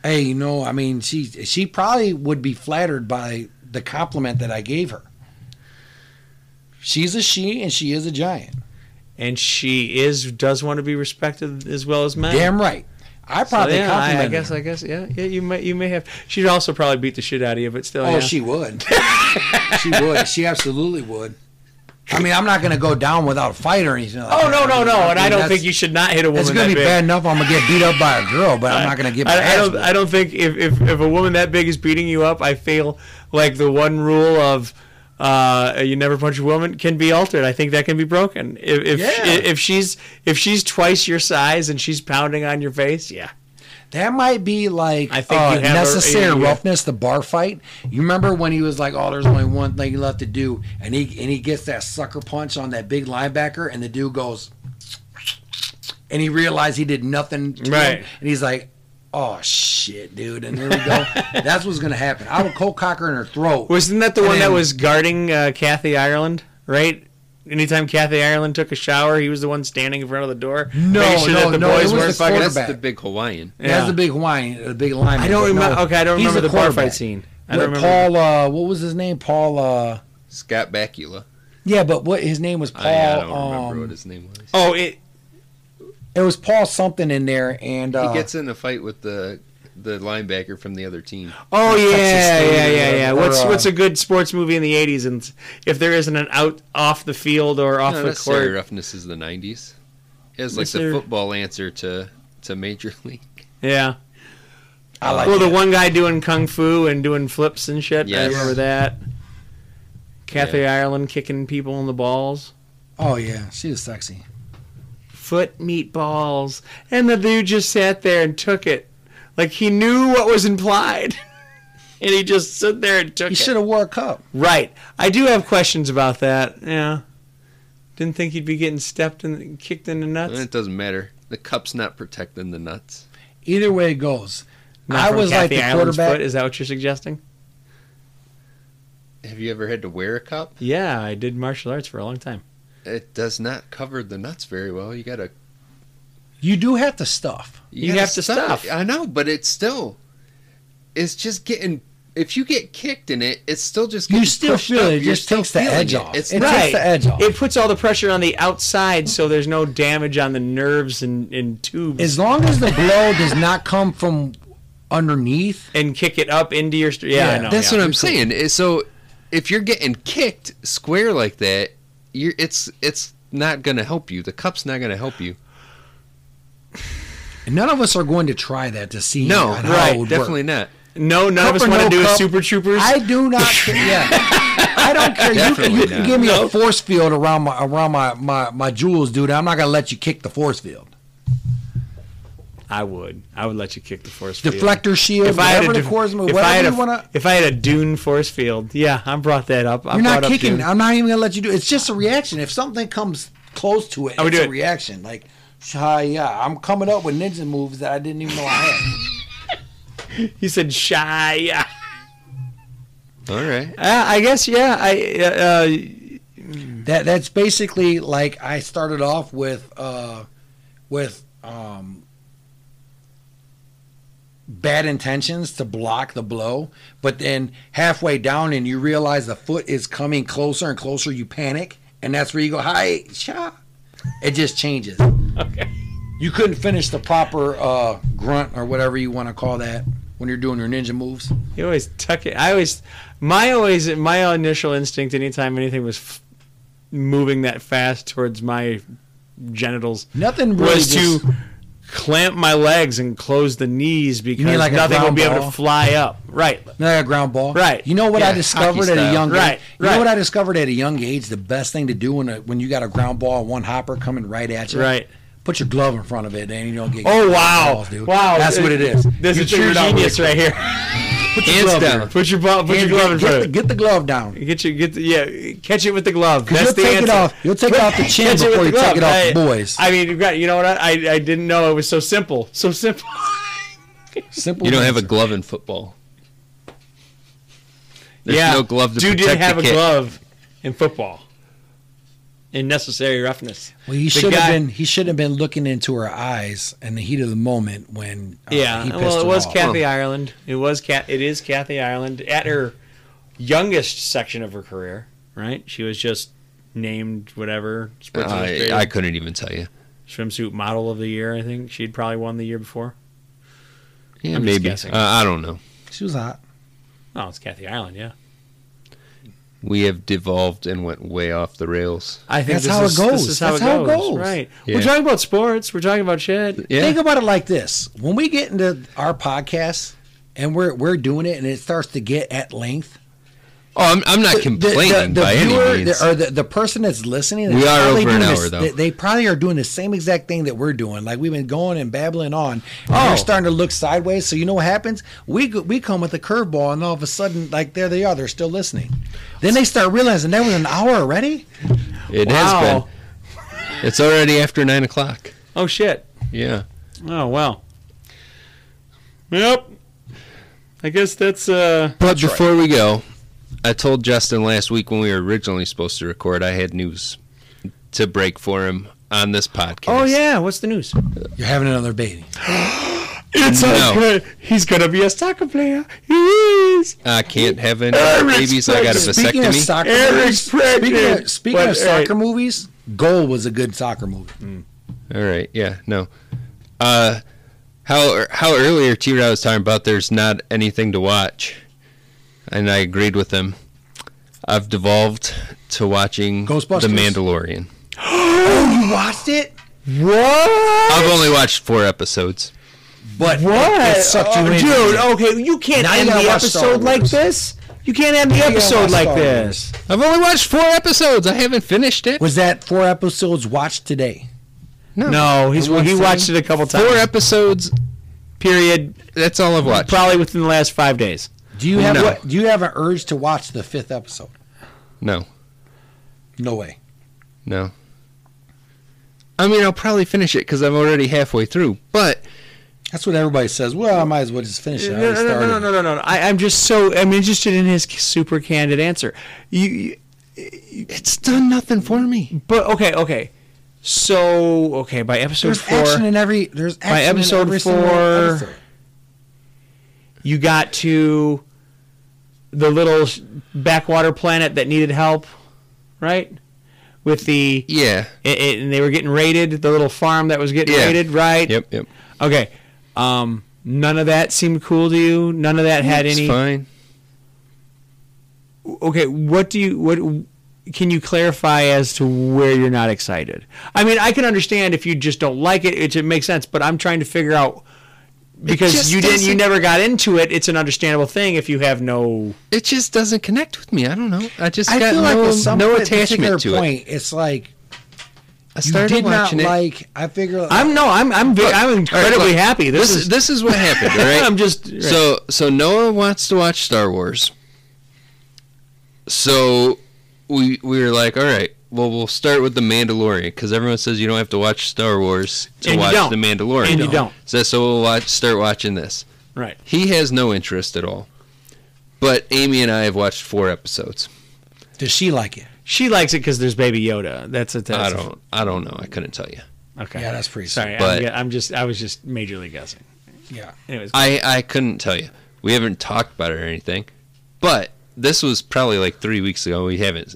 Hey, you know, I mean, she she probably would be flattered by the compliment that I gave her. She's a she, and she is a giant. And she is does want to be respected as well as men. Damn right. I So, probably yeah, I, I guess her. I guess yeah, yeah you may you may have she'd also probably beat the shit out of you, but still Oh, yeah. she would. she would. She absolutely would. I mean, I'm not going to go down without a fight or anything. Like Oh that. no no no! And I don't think you should not hit a woman. It's going to be big. bad enough. I'm going to get beat up by a girl, but I'm not going to get. I, I don't. whooped. I don't think if, if if a woman that big is beating you up, I feel like the one rule of uh, you never punch a woman can be altered. I think that can be broken. If if, Yeah. if she's if she's twice your size and she's pounding on your face, yeah. That might be like I think uh, a- necessary yeah. roughness, the bar fight. You remember when he was like, "Oh, there's only one thing left to do," and he and he gets that sucker punch on that big linebacker, and the dude goes, and he realized he did nothing, to him, Right. and he's like, "Oh shit, dude!" And there we go. That's what's gonna happen. I would cold cocker in her throat. Wasn't that the And one that was guarding uh, Kathy Ireland? Right. Anytime Kathy Ireland took a shower, he was the one standing in front of the door. No, making sure no, that the no, boys it was the fucking. That's the big Hawaiian. That's the big Hawaiian, the big lineman. I don't remember. no, okay, I don't remember the the bar fight scene. I With don't remember. Paul, uh, what was his name? Paul. Uh, Scott Bakula. yeah, but what his name was? Paul. I, I don't remember um, what his name was. Oh, it. It was Paul something in there, and uh, he gets in a fight with the the linebacker from the other team. Oh Texas yeah, State yeah, yeah, yeah. whatever, What's uh, what's a good sports movie in the '80s? And if there isn't an out off the field or off no, the necessary court, roughness is the '90s. It was like Is the football answer to to Major League. yeah. I like well, the one guy doing kung fu and doing flips and shit. I remember that. Kathy Ireland kicking people in the balls. Oh yeah, she was sexy. Foot meatballs, and the dude just sat there and took it, like he knew what was implied, and he just stood there and took He it. He should have wore a cup. Right. I do have questions about that. Yeah. Didn't think you'd be getting stepped and kicked in the And nuts. it doesn't matter. The cup's not protecting the nuts. Either way it goes, Not I from was like Kathy the Ireland's quarterback. Foot. Is that what you're suggesting? Have you ever had to wear a cup? Yeah, I did martial arts for a long time. It does not cover the nuts very well. You gotta. You do have to stuff. You gotta have to stuff. it. I know, but it's still. It's just getting. If you get kicked in it, it's still just. You still feel up. it. It You're just still takes the edge it. off. It's It not. takes the edge off. It puts all the pressure on the outside, so there's no damage on the nerves and, and tubes. As long as the blow does not come from underneath, and kick it up into your. St- yeah, I know. That's yeah. what I'm saying. Eh, so, if you're getting kicked square like that, you're it's it's not gonna help you. The cup's not gonna help you. none of us are going to try that to see. No, how right? it would Definitely work. not. No, none Cup of us or want no to do a cup, Super Troopers. I do not. care. Yeah, I don't care. You, can- Definitely you can give me a force field around my around my my my jewels, dude. I'm not gonna let you kick the force field. I would. I would let you kick the force field. Deflector shield, If I had a the def- course move, if I had a, you wanna. if I had a Dune force field, yeah, I brought that up. I You're not brought up kicking. Dune. I'm not even gonna let you do. it. It's just a reaction. If something comes close to it, I would it's do a it. reaction. Like, hi, yeah, I'm coming up with ninja moves that I didn't even know I had. He said shy. Yeah. All right. Uh, I guess yeah. I uh, uh, That that's basically like I started off with uh with um bad intentions to block the blow, but then halfway down and you realize the foot is coming closer and closer, you panic, and that's where you go, hi, cha. It just changes. Okay. You couldn't finish the proper uh, grunt or whatever you want to call that when you're doing your ninja moves. You always tuck it. I always, my always, my initial instinct anytime anything was f- moving that fast towards my genitals, Nothing really was just- to clamp my legs and close the knees because like a nothing will ground be able to fly up. Right. Not a ground ball. Right. You know what I discovered at a style. young Right, age? You right. know what I discovered at a young age? The best thing to do when a, when you got a ground ball one hopper coming right at you. Right. Put your glove in front of it, and you don't get. Oh wow! balls, dude. Wow, That's what it is. This You is true genius right here. Put your Hands glove down. there. Put your ball, put Hands- your glove in get, front the, of get the glove down. Get your get the, yeah. Catch it with the glove. That's you'll the take it answer. off- you'll take it off the chin Catch before with you the take it off I- the boys. I mean, you got- you know what? I I didn't know it was so simple. So simple. Simple. You don't have a glove in football. There's yeah. no glove to Dude protect didn't have a kid. glove in football. In necessary roughness. Well, he should have been. He should have been looking into her eyes in the heat of the moment when. Uh, Yeah, he pissed well, it was off. Kathy Ireland. It was Cat. It is Kathy Ireland at her youngest section of her career. Right, she was just named whatever Sports I, I couldn't even tell you. swimsuit model of the year. I think she'd probably won the year before. Yeah, I'm maybe. Uh, I don't know. She was hot. Oh, it's Kathy Ireland. Yeah, We have devolved and went way off the rails. I think That's this how it is, goes. This is how, That's it, how it goes. goes. Right. Yeah. We're talking about sports. We're talking about shit. Yeah. Think about it like this: when we get into our podcast and we're we're doing it, and it starts to get at length. Oh, I'm, I'm not complaining by viewer, any means. the- or the, the person that's listening, We are over an hour, this- though. They, they probably are doing the same exact thing that we're doing. Like we've been going and babbling on. And Oh. They're starting to look sideways. So you know what happens? We we come with a curveball, and all of a sudden, like there they are. They're still listening. Then they start realizing that was an hour already. it Wow. has been. It's already after nine o'clock. Oh shit. Yeah. Oh well. Yep. I guess that's uh. But before we go, I told Justin last week when we were originally supposed to record, I had news to break for him on this podcast. Oh yeah. What's the news? You're having another baby. It's No. good. He's gonna be a soccer player. He is. I can't have any Eric's babies. I got a Speaking of vasectomy. soccer Eric's movies, speaking pregnant. of, speaking But, of soccer hey. movies, Goal was a good soccer movie. All right. Yeah. No. Uh, how how earlier T Rod was talking about there's not anything to watch, and I agreed with him. I've devolved to watching Ghostbusters? The Mandalorian. Oh, you watched it? What? I've only watched four episodes. But What? It, it sucked you Oh, in. dude, okay, you can't Now end gotta the episode like this. You can't end the you episode like this. I've only watched four episodes. I haven't finished it. Was that four episodes watched today? No, he's In he sitting? watched it a couple times. Four episodes. period. That's all I've watched. Probably within the last five days. Do you have No. what, do you have an urge to watch the fifth episode? No. No way. No. I mean, I'll probably finish it because I'm already halfway through. But That's what everybody says. Well, I might as well just finish it. I No, no, no, no, no, no, no, no. I, I'm just so I'm interested in his super candid answer. You, you, it's done nothing for me. but okay, okay. So okay, by episode There's four, action in every. There's action by episode in every four, episode. You got to the little backwater planet that needed help, right? With the Yeah. it, it- and they were getting raided. The little farm that was getting Yeah. raided, right? Yep. Yep. Okay. Um, none of that seemed cool to you. None of that had it's any. fine. okay what do you what can you clarify as to where you're not excited i mean i can understand if you just don't like it it, it makes sense but i'm trying to figure out because you didn't you never got into it it's an understandable thing if you have no It just doesn't connect with me. I don't know. I just I got feel like no, at some no particular attachment to point, it. it's like I you started did not watching it. like. I figure. i'm no i'm i'm, Look, I'm all right, incredibly look, happy this, This, is is this is what happened. Right. i'm just right. So so Noah wants to watch Star Wars. So we we were like, all right, well we'll start with the Mandalorian because everyone says you don't have to watch Star Wars to And watch the Mandalorian. And you don't. So so we'll watch start watching this. right He has no interest at all. But Amy and I have watched four episodes. Does she like it? she likes it because there's baby yoda that's a that's I don't I don't know. I couldn't tell you. okay Yeah, that's pretty. sorry But- I'm, ge- I'm just i was just majorly guessing Yeah. Anyways, I I couldn't tell you. We haven't talked about it or anything, but this was probably like three weeks ago. We haven't.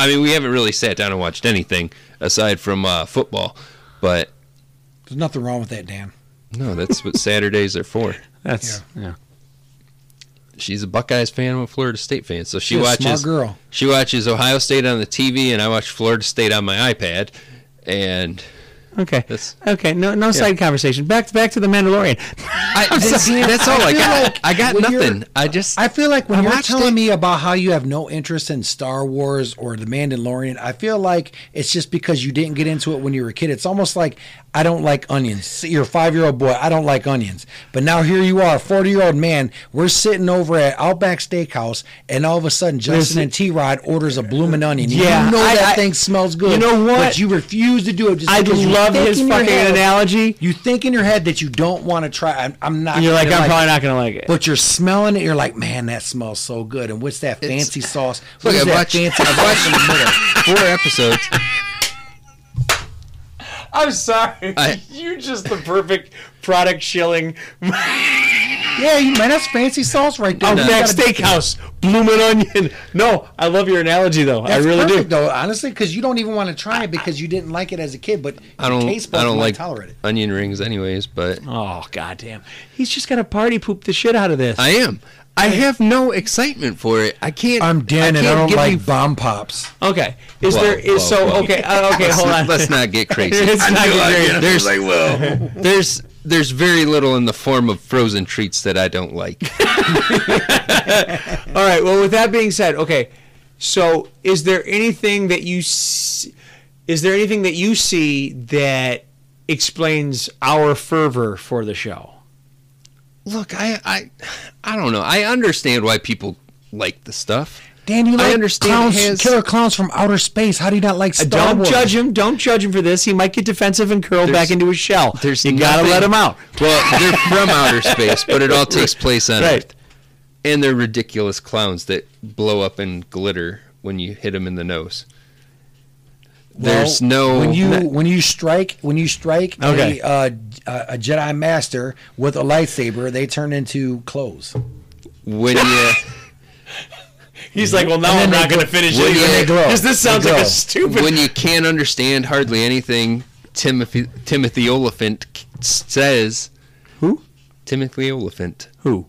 I mean, we haven't really sat down and watched anything aside from uh, football. But There's nothing wrong with that, Dan. no, that's what Saturdays are for. that's yeah. She's a Buckeyes fan, I'm a Florida State fan, so she She's a watches. smart girl. She watches Ohio State on the TV, and I watch Florida State on my iPad. And Okay. That's- okay. No, no side conversation. Back back to the Mandalorian. I, that's, that's all I feel got. like I got nothing. I just I feel like when I you're watched telling it. me about how you have no interest in Star Wars or The Mandalorian, I feel like it's just because you didn't get into it when you were a kid. It's almost like I don't like onions. You're a five year old boy. I don't like onions. But now here you are, 40 year old man. We're sitting over at Outback Steakhouse, and all of a sudden Justin Listen- and T Rod orders a bloomin' onion. Yeah, you know I- that I- thing smells good. You know what? But you refuse to do it. Just I because you love his fucking head- analogy. You think in your head that you don't want to try. I'm, I'm not. You're like, I'm probably not gonna like it. but you're smelling it. You're like, man, that smells so good. And what's that fancy sauce? Look, What is I've that watched, I've sauce in the middle? watched four episodes. I'm sorry. I- You're just the perfect product shilling. Yeah, you might have fancy sauce right there. Oh, you Outback Steakhouse, blooming onion. No, I love your analogy though. That's I really perfect, do. though, honestly, because you don't even want to try it because you didn't like it as a kid, but I don't. your taste buds I don't like tolerate it. onion rings, anyways. But Oh goddamn! He's just gonna party poop the shit out of this. I am. I have no excitement for it. I can't. I'm Dan, and I don't like you- bomb pops. Okay. Is Whoa, there is whoa, so whoa. okay uh, okay hold on. Let's not get crazy. It's not get crazy. There's there's there's very little in the form of frozen treats that I don't like. All right. Well, with that being said, okay. So, is there anything that you s- is there anything that you see that explains our fervor for the show? Look, I I I don't know. I understand why people like the stuff. Dan, you I like understand clowns, it has- killer clowns from outer space. How do you not like Uh, Star don't Wars? judge him. Don't judge him for this. He might get defensive and curl There's- back into his shell. There's you gotta let him out. Well, they're from outer space, but it all takes place on Right. Earth. And they're ridiculous clowns that blow up and glitter when you hit them in the nose. There's Well, no when you when you strike when you strike Okay. a, uh, a Jedi master with a lightsaber, they turn into clothes. when you He's like, well, now I'm not going to finish when it. you- Because this sounds like a stupid. when you can't understand hardly anything Timothy Timothy Olyphant says. Who? Timothy Olyphant. Who?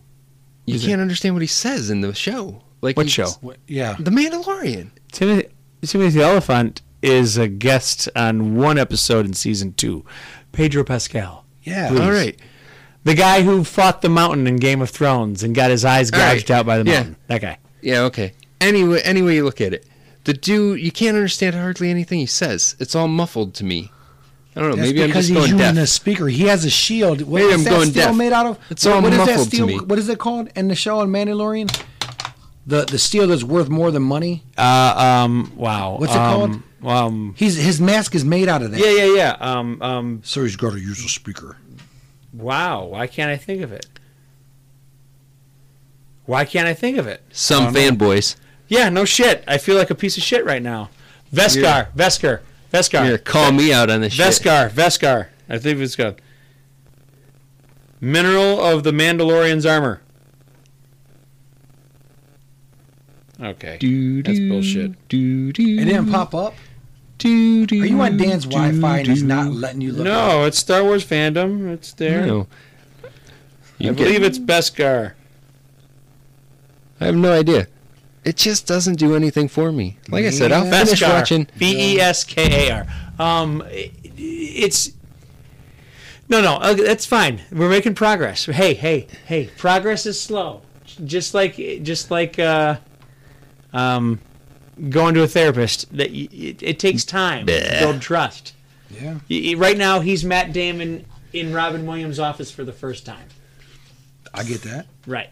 You can't understand what he says in the show. Like What he- show? Yeah, The Mandalorian. Timothy, Timothy the Elephant is a guest on one episode in season two. Pedro Pascal. yeah. Please. All right. The guy who fought the mountain in Game of Thrones and got his eyes All right. gouged out by the Yeah. mountain. That guy. Yeah, okay. Anyway, any way you look at it, the dude you can't understand hardly anything he says. It's all muffled to me. I don't know. That's maybe I'm because just he's going using deaf. a speaker. He has a shield. What, Maybe I'm that going steel deaf. made out of? It's all what is that muffled to me. What is it called in the show in Mandalorian? The the steel that's worth more than money. Uh, um, wow. What's it um, Um, He's his mask is made out of that. yeah, yeah, yeah. Um, um, So he's got to use a speaker. wow. Why can't I think of it? Why can't I think of it? Some fanboys. Yeah, no shit. I feel like a piece of shit right now. Veskar, Vesker, Veskar. Here, call me out on this shit. Veskar, Veskar. I think it's called. Mineral of the Mandalorian's armor. Okay. That's bullshit. It didn't pop up. Are you on Dan's Wi-Fi and he's not letting you look? No, it's Star Wars fandom. It's there. No. I You believe it's Beskar. I have no idea. It just doesn't do anything for me. Like I said, I'll finish Beskar. watching. B E S K A R. Um, it- it's no, no. okay, That's fine. We're making progress. Hey, hey, hey. Progress is slow. Just like, just like, uh, um, going to a therapist. That y- it, it takes time to build trust. Yeah. Y- y- Right now, he's Matt Damon in Robin Williams' office for the first time. I get that. Right.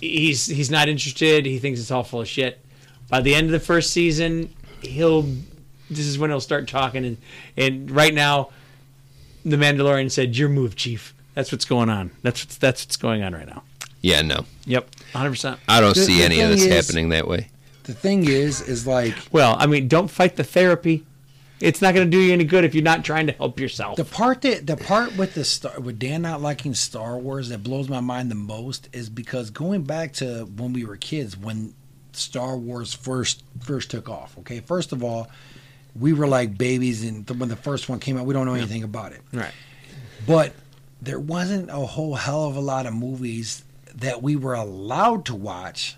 He's he's not interested. He thinks it's all full of shit. By the end of the first season, he'll. This is when he'll start talking, and and right now, the Mandalorian said, "Your move, Chief." That's what's going on. That's what's that's what's going on right now. Yeah, no. Yep, hundred percent. I don't The- see the any of thing this is- happening that way. The thing is, is like Well, I mean, don't fight the therapy. It's not going to do you any good if you're not trying to help yourself. The part that the part with the star with Dan not liking Star Wars that blows my mind the most is because going back to when we were kids, when Star Wars first first took off. Okay, first of all, we were like babies, and when the first one came out, we don't know anything about it. Right. But there wasn't a whole hell of a lot of movies that we were allowed to watch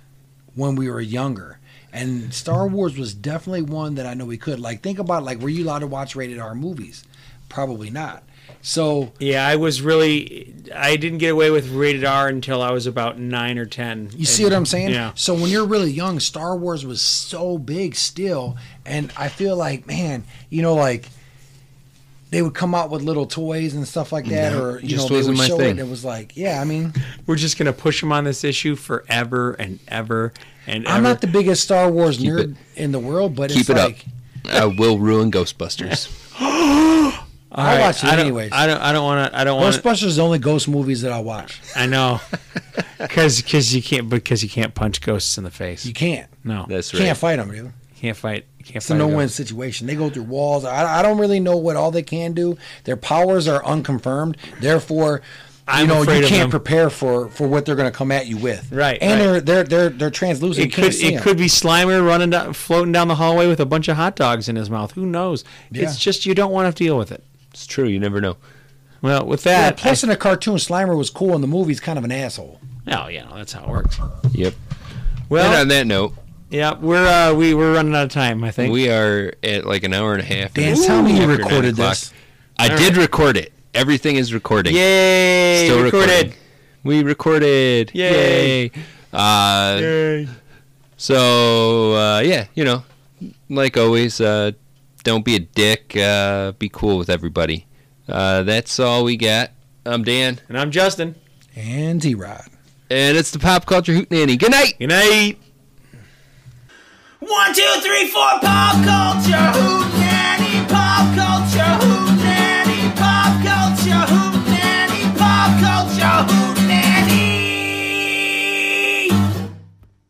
when we were younger. And Star mm-hmm. Wars was definitely one that I know we could. Like, think about like, were you allowed to watch rated R movies? Probably not. So Yeah, I was really. I didn't get away with rated R until I was about nine or ten. You see what I'm saying? Yeah. So when you're really young, Star Wars was so big still, and I feel like, man, you know, like they would come out with little toys and stuff like that, No, or you just know, they wasn't would my show thing. it. And it was like, yeah, I mean, We're just gonna push them on this issue forever and ever and I'm ever. not the biggest Star Wars Keep nerd in the world, but Keep it's it like up. I will ruin Ghostbusters. All I right, watch it I anyways. I don't. I don't want to. I don't want. Ghostbusters is the only ghost movies that I watch. I know, because you can't because you can't punch ghosts in the face. You can't. No, That's right. You can't fight them, dude. Can't fight. Can't It's a fight. no-win situation. They go through walls. I, I don't really know what all they can do. Their powers are unconfirmed. Therefore, you I'm know afraid you can't them. prepare for for what they're going to come at you with. Right, And right. they're they're they're they're translucent. It could. see It 'em. could be Slimer running down, floating down the hallway with a bunch of hot dogs in his mouth. Who knows? Yeah. It's just you don't want to deal with it. It's true. You never know. Well, with Yeah, that, plus in a cartoon, Slimer was cool. In the movie, he's kind of an asshole. oh yeah, that's how it works. Yep. Well- and on that note, Yeah, we're uh, we we're running out of time. I think we are at like an hour and a half. Dan, tell me you recorded this. I All did right. record it. Everything is recording. Yay! Still recorded. recording. We recorded. Yay. Yay. Uh, Yay. So uh, yeah, you know, like always, uh, don't be a dick. Uh, be cool with everybody. Uh, that's all we got. I'm Dan, And I'm Justin. And T Rod. and it's the Pop Culture Hootenanny. Good night. Good night. One, two, three, four, pop culture. Who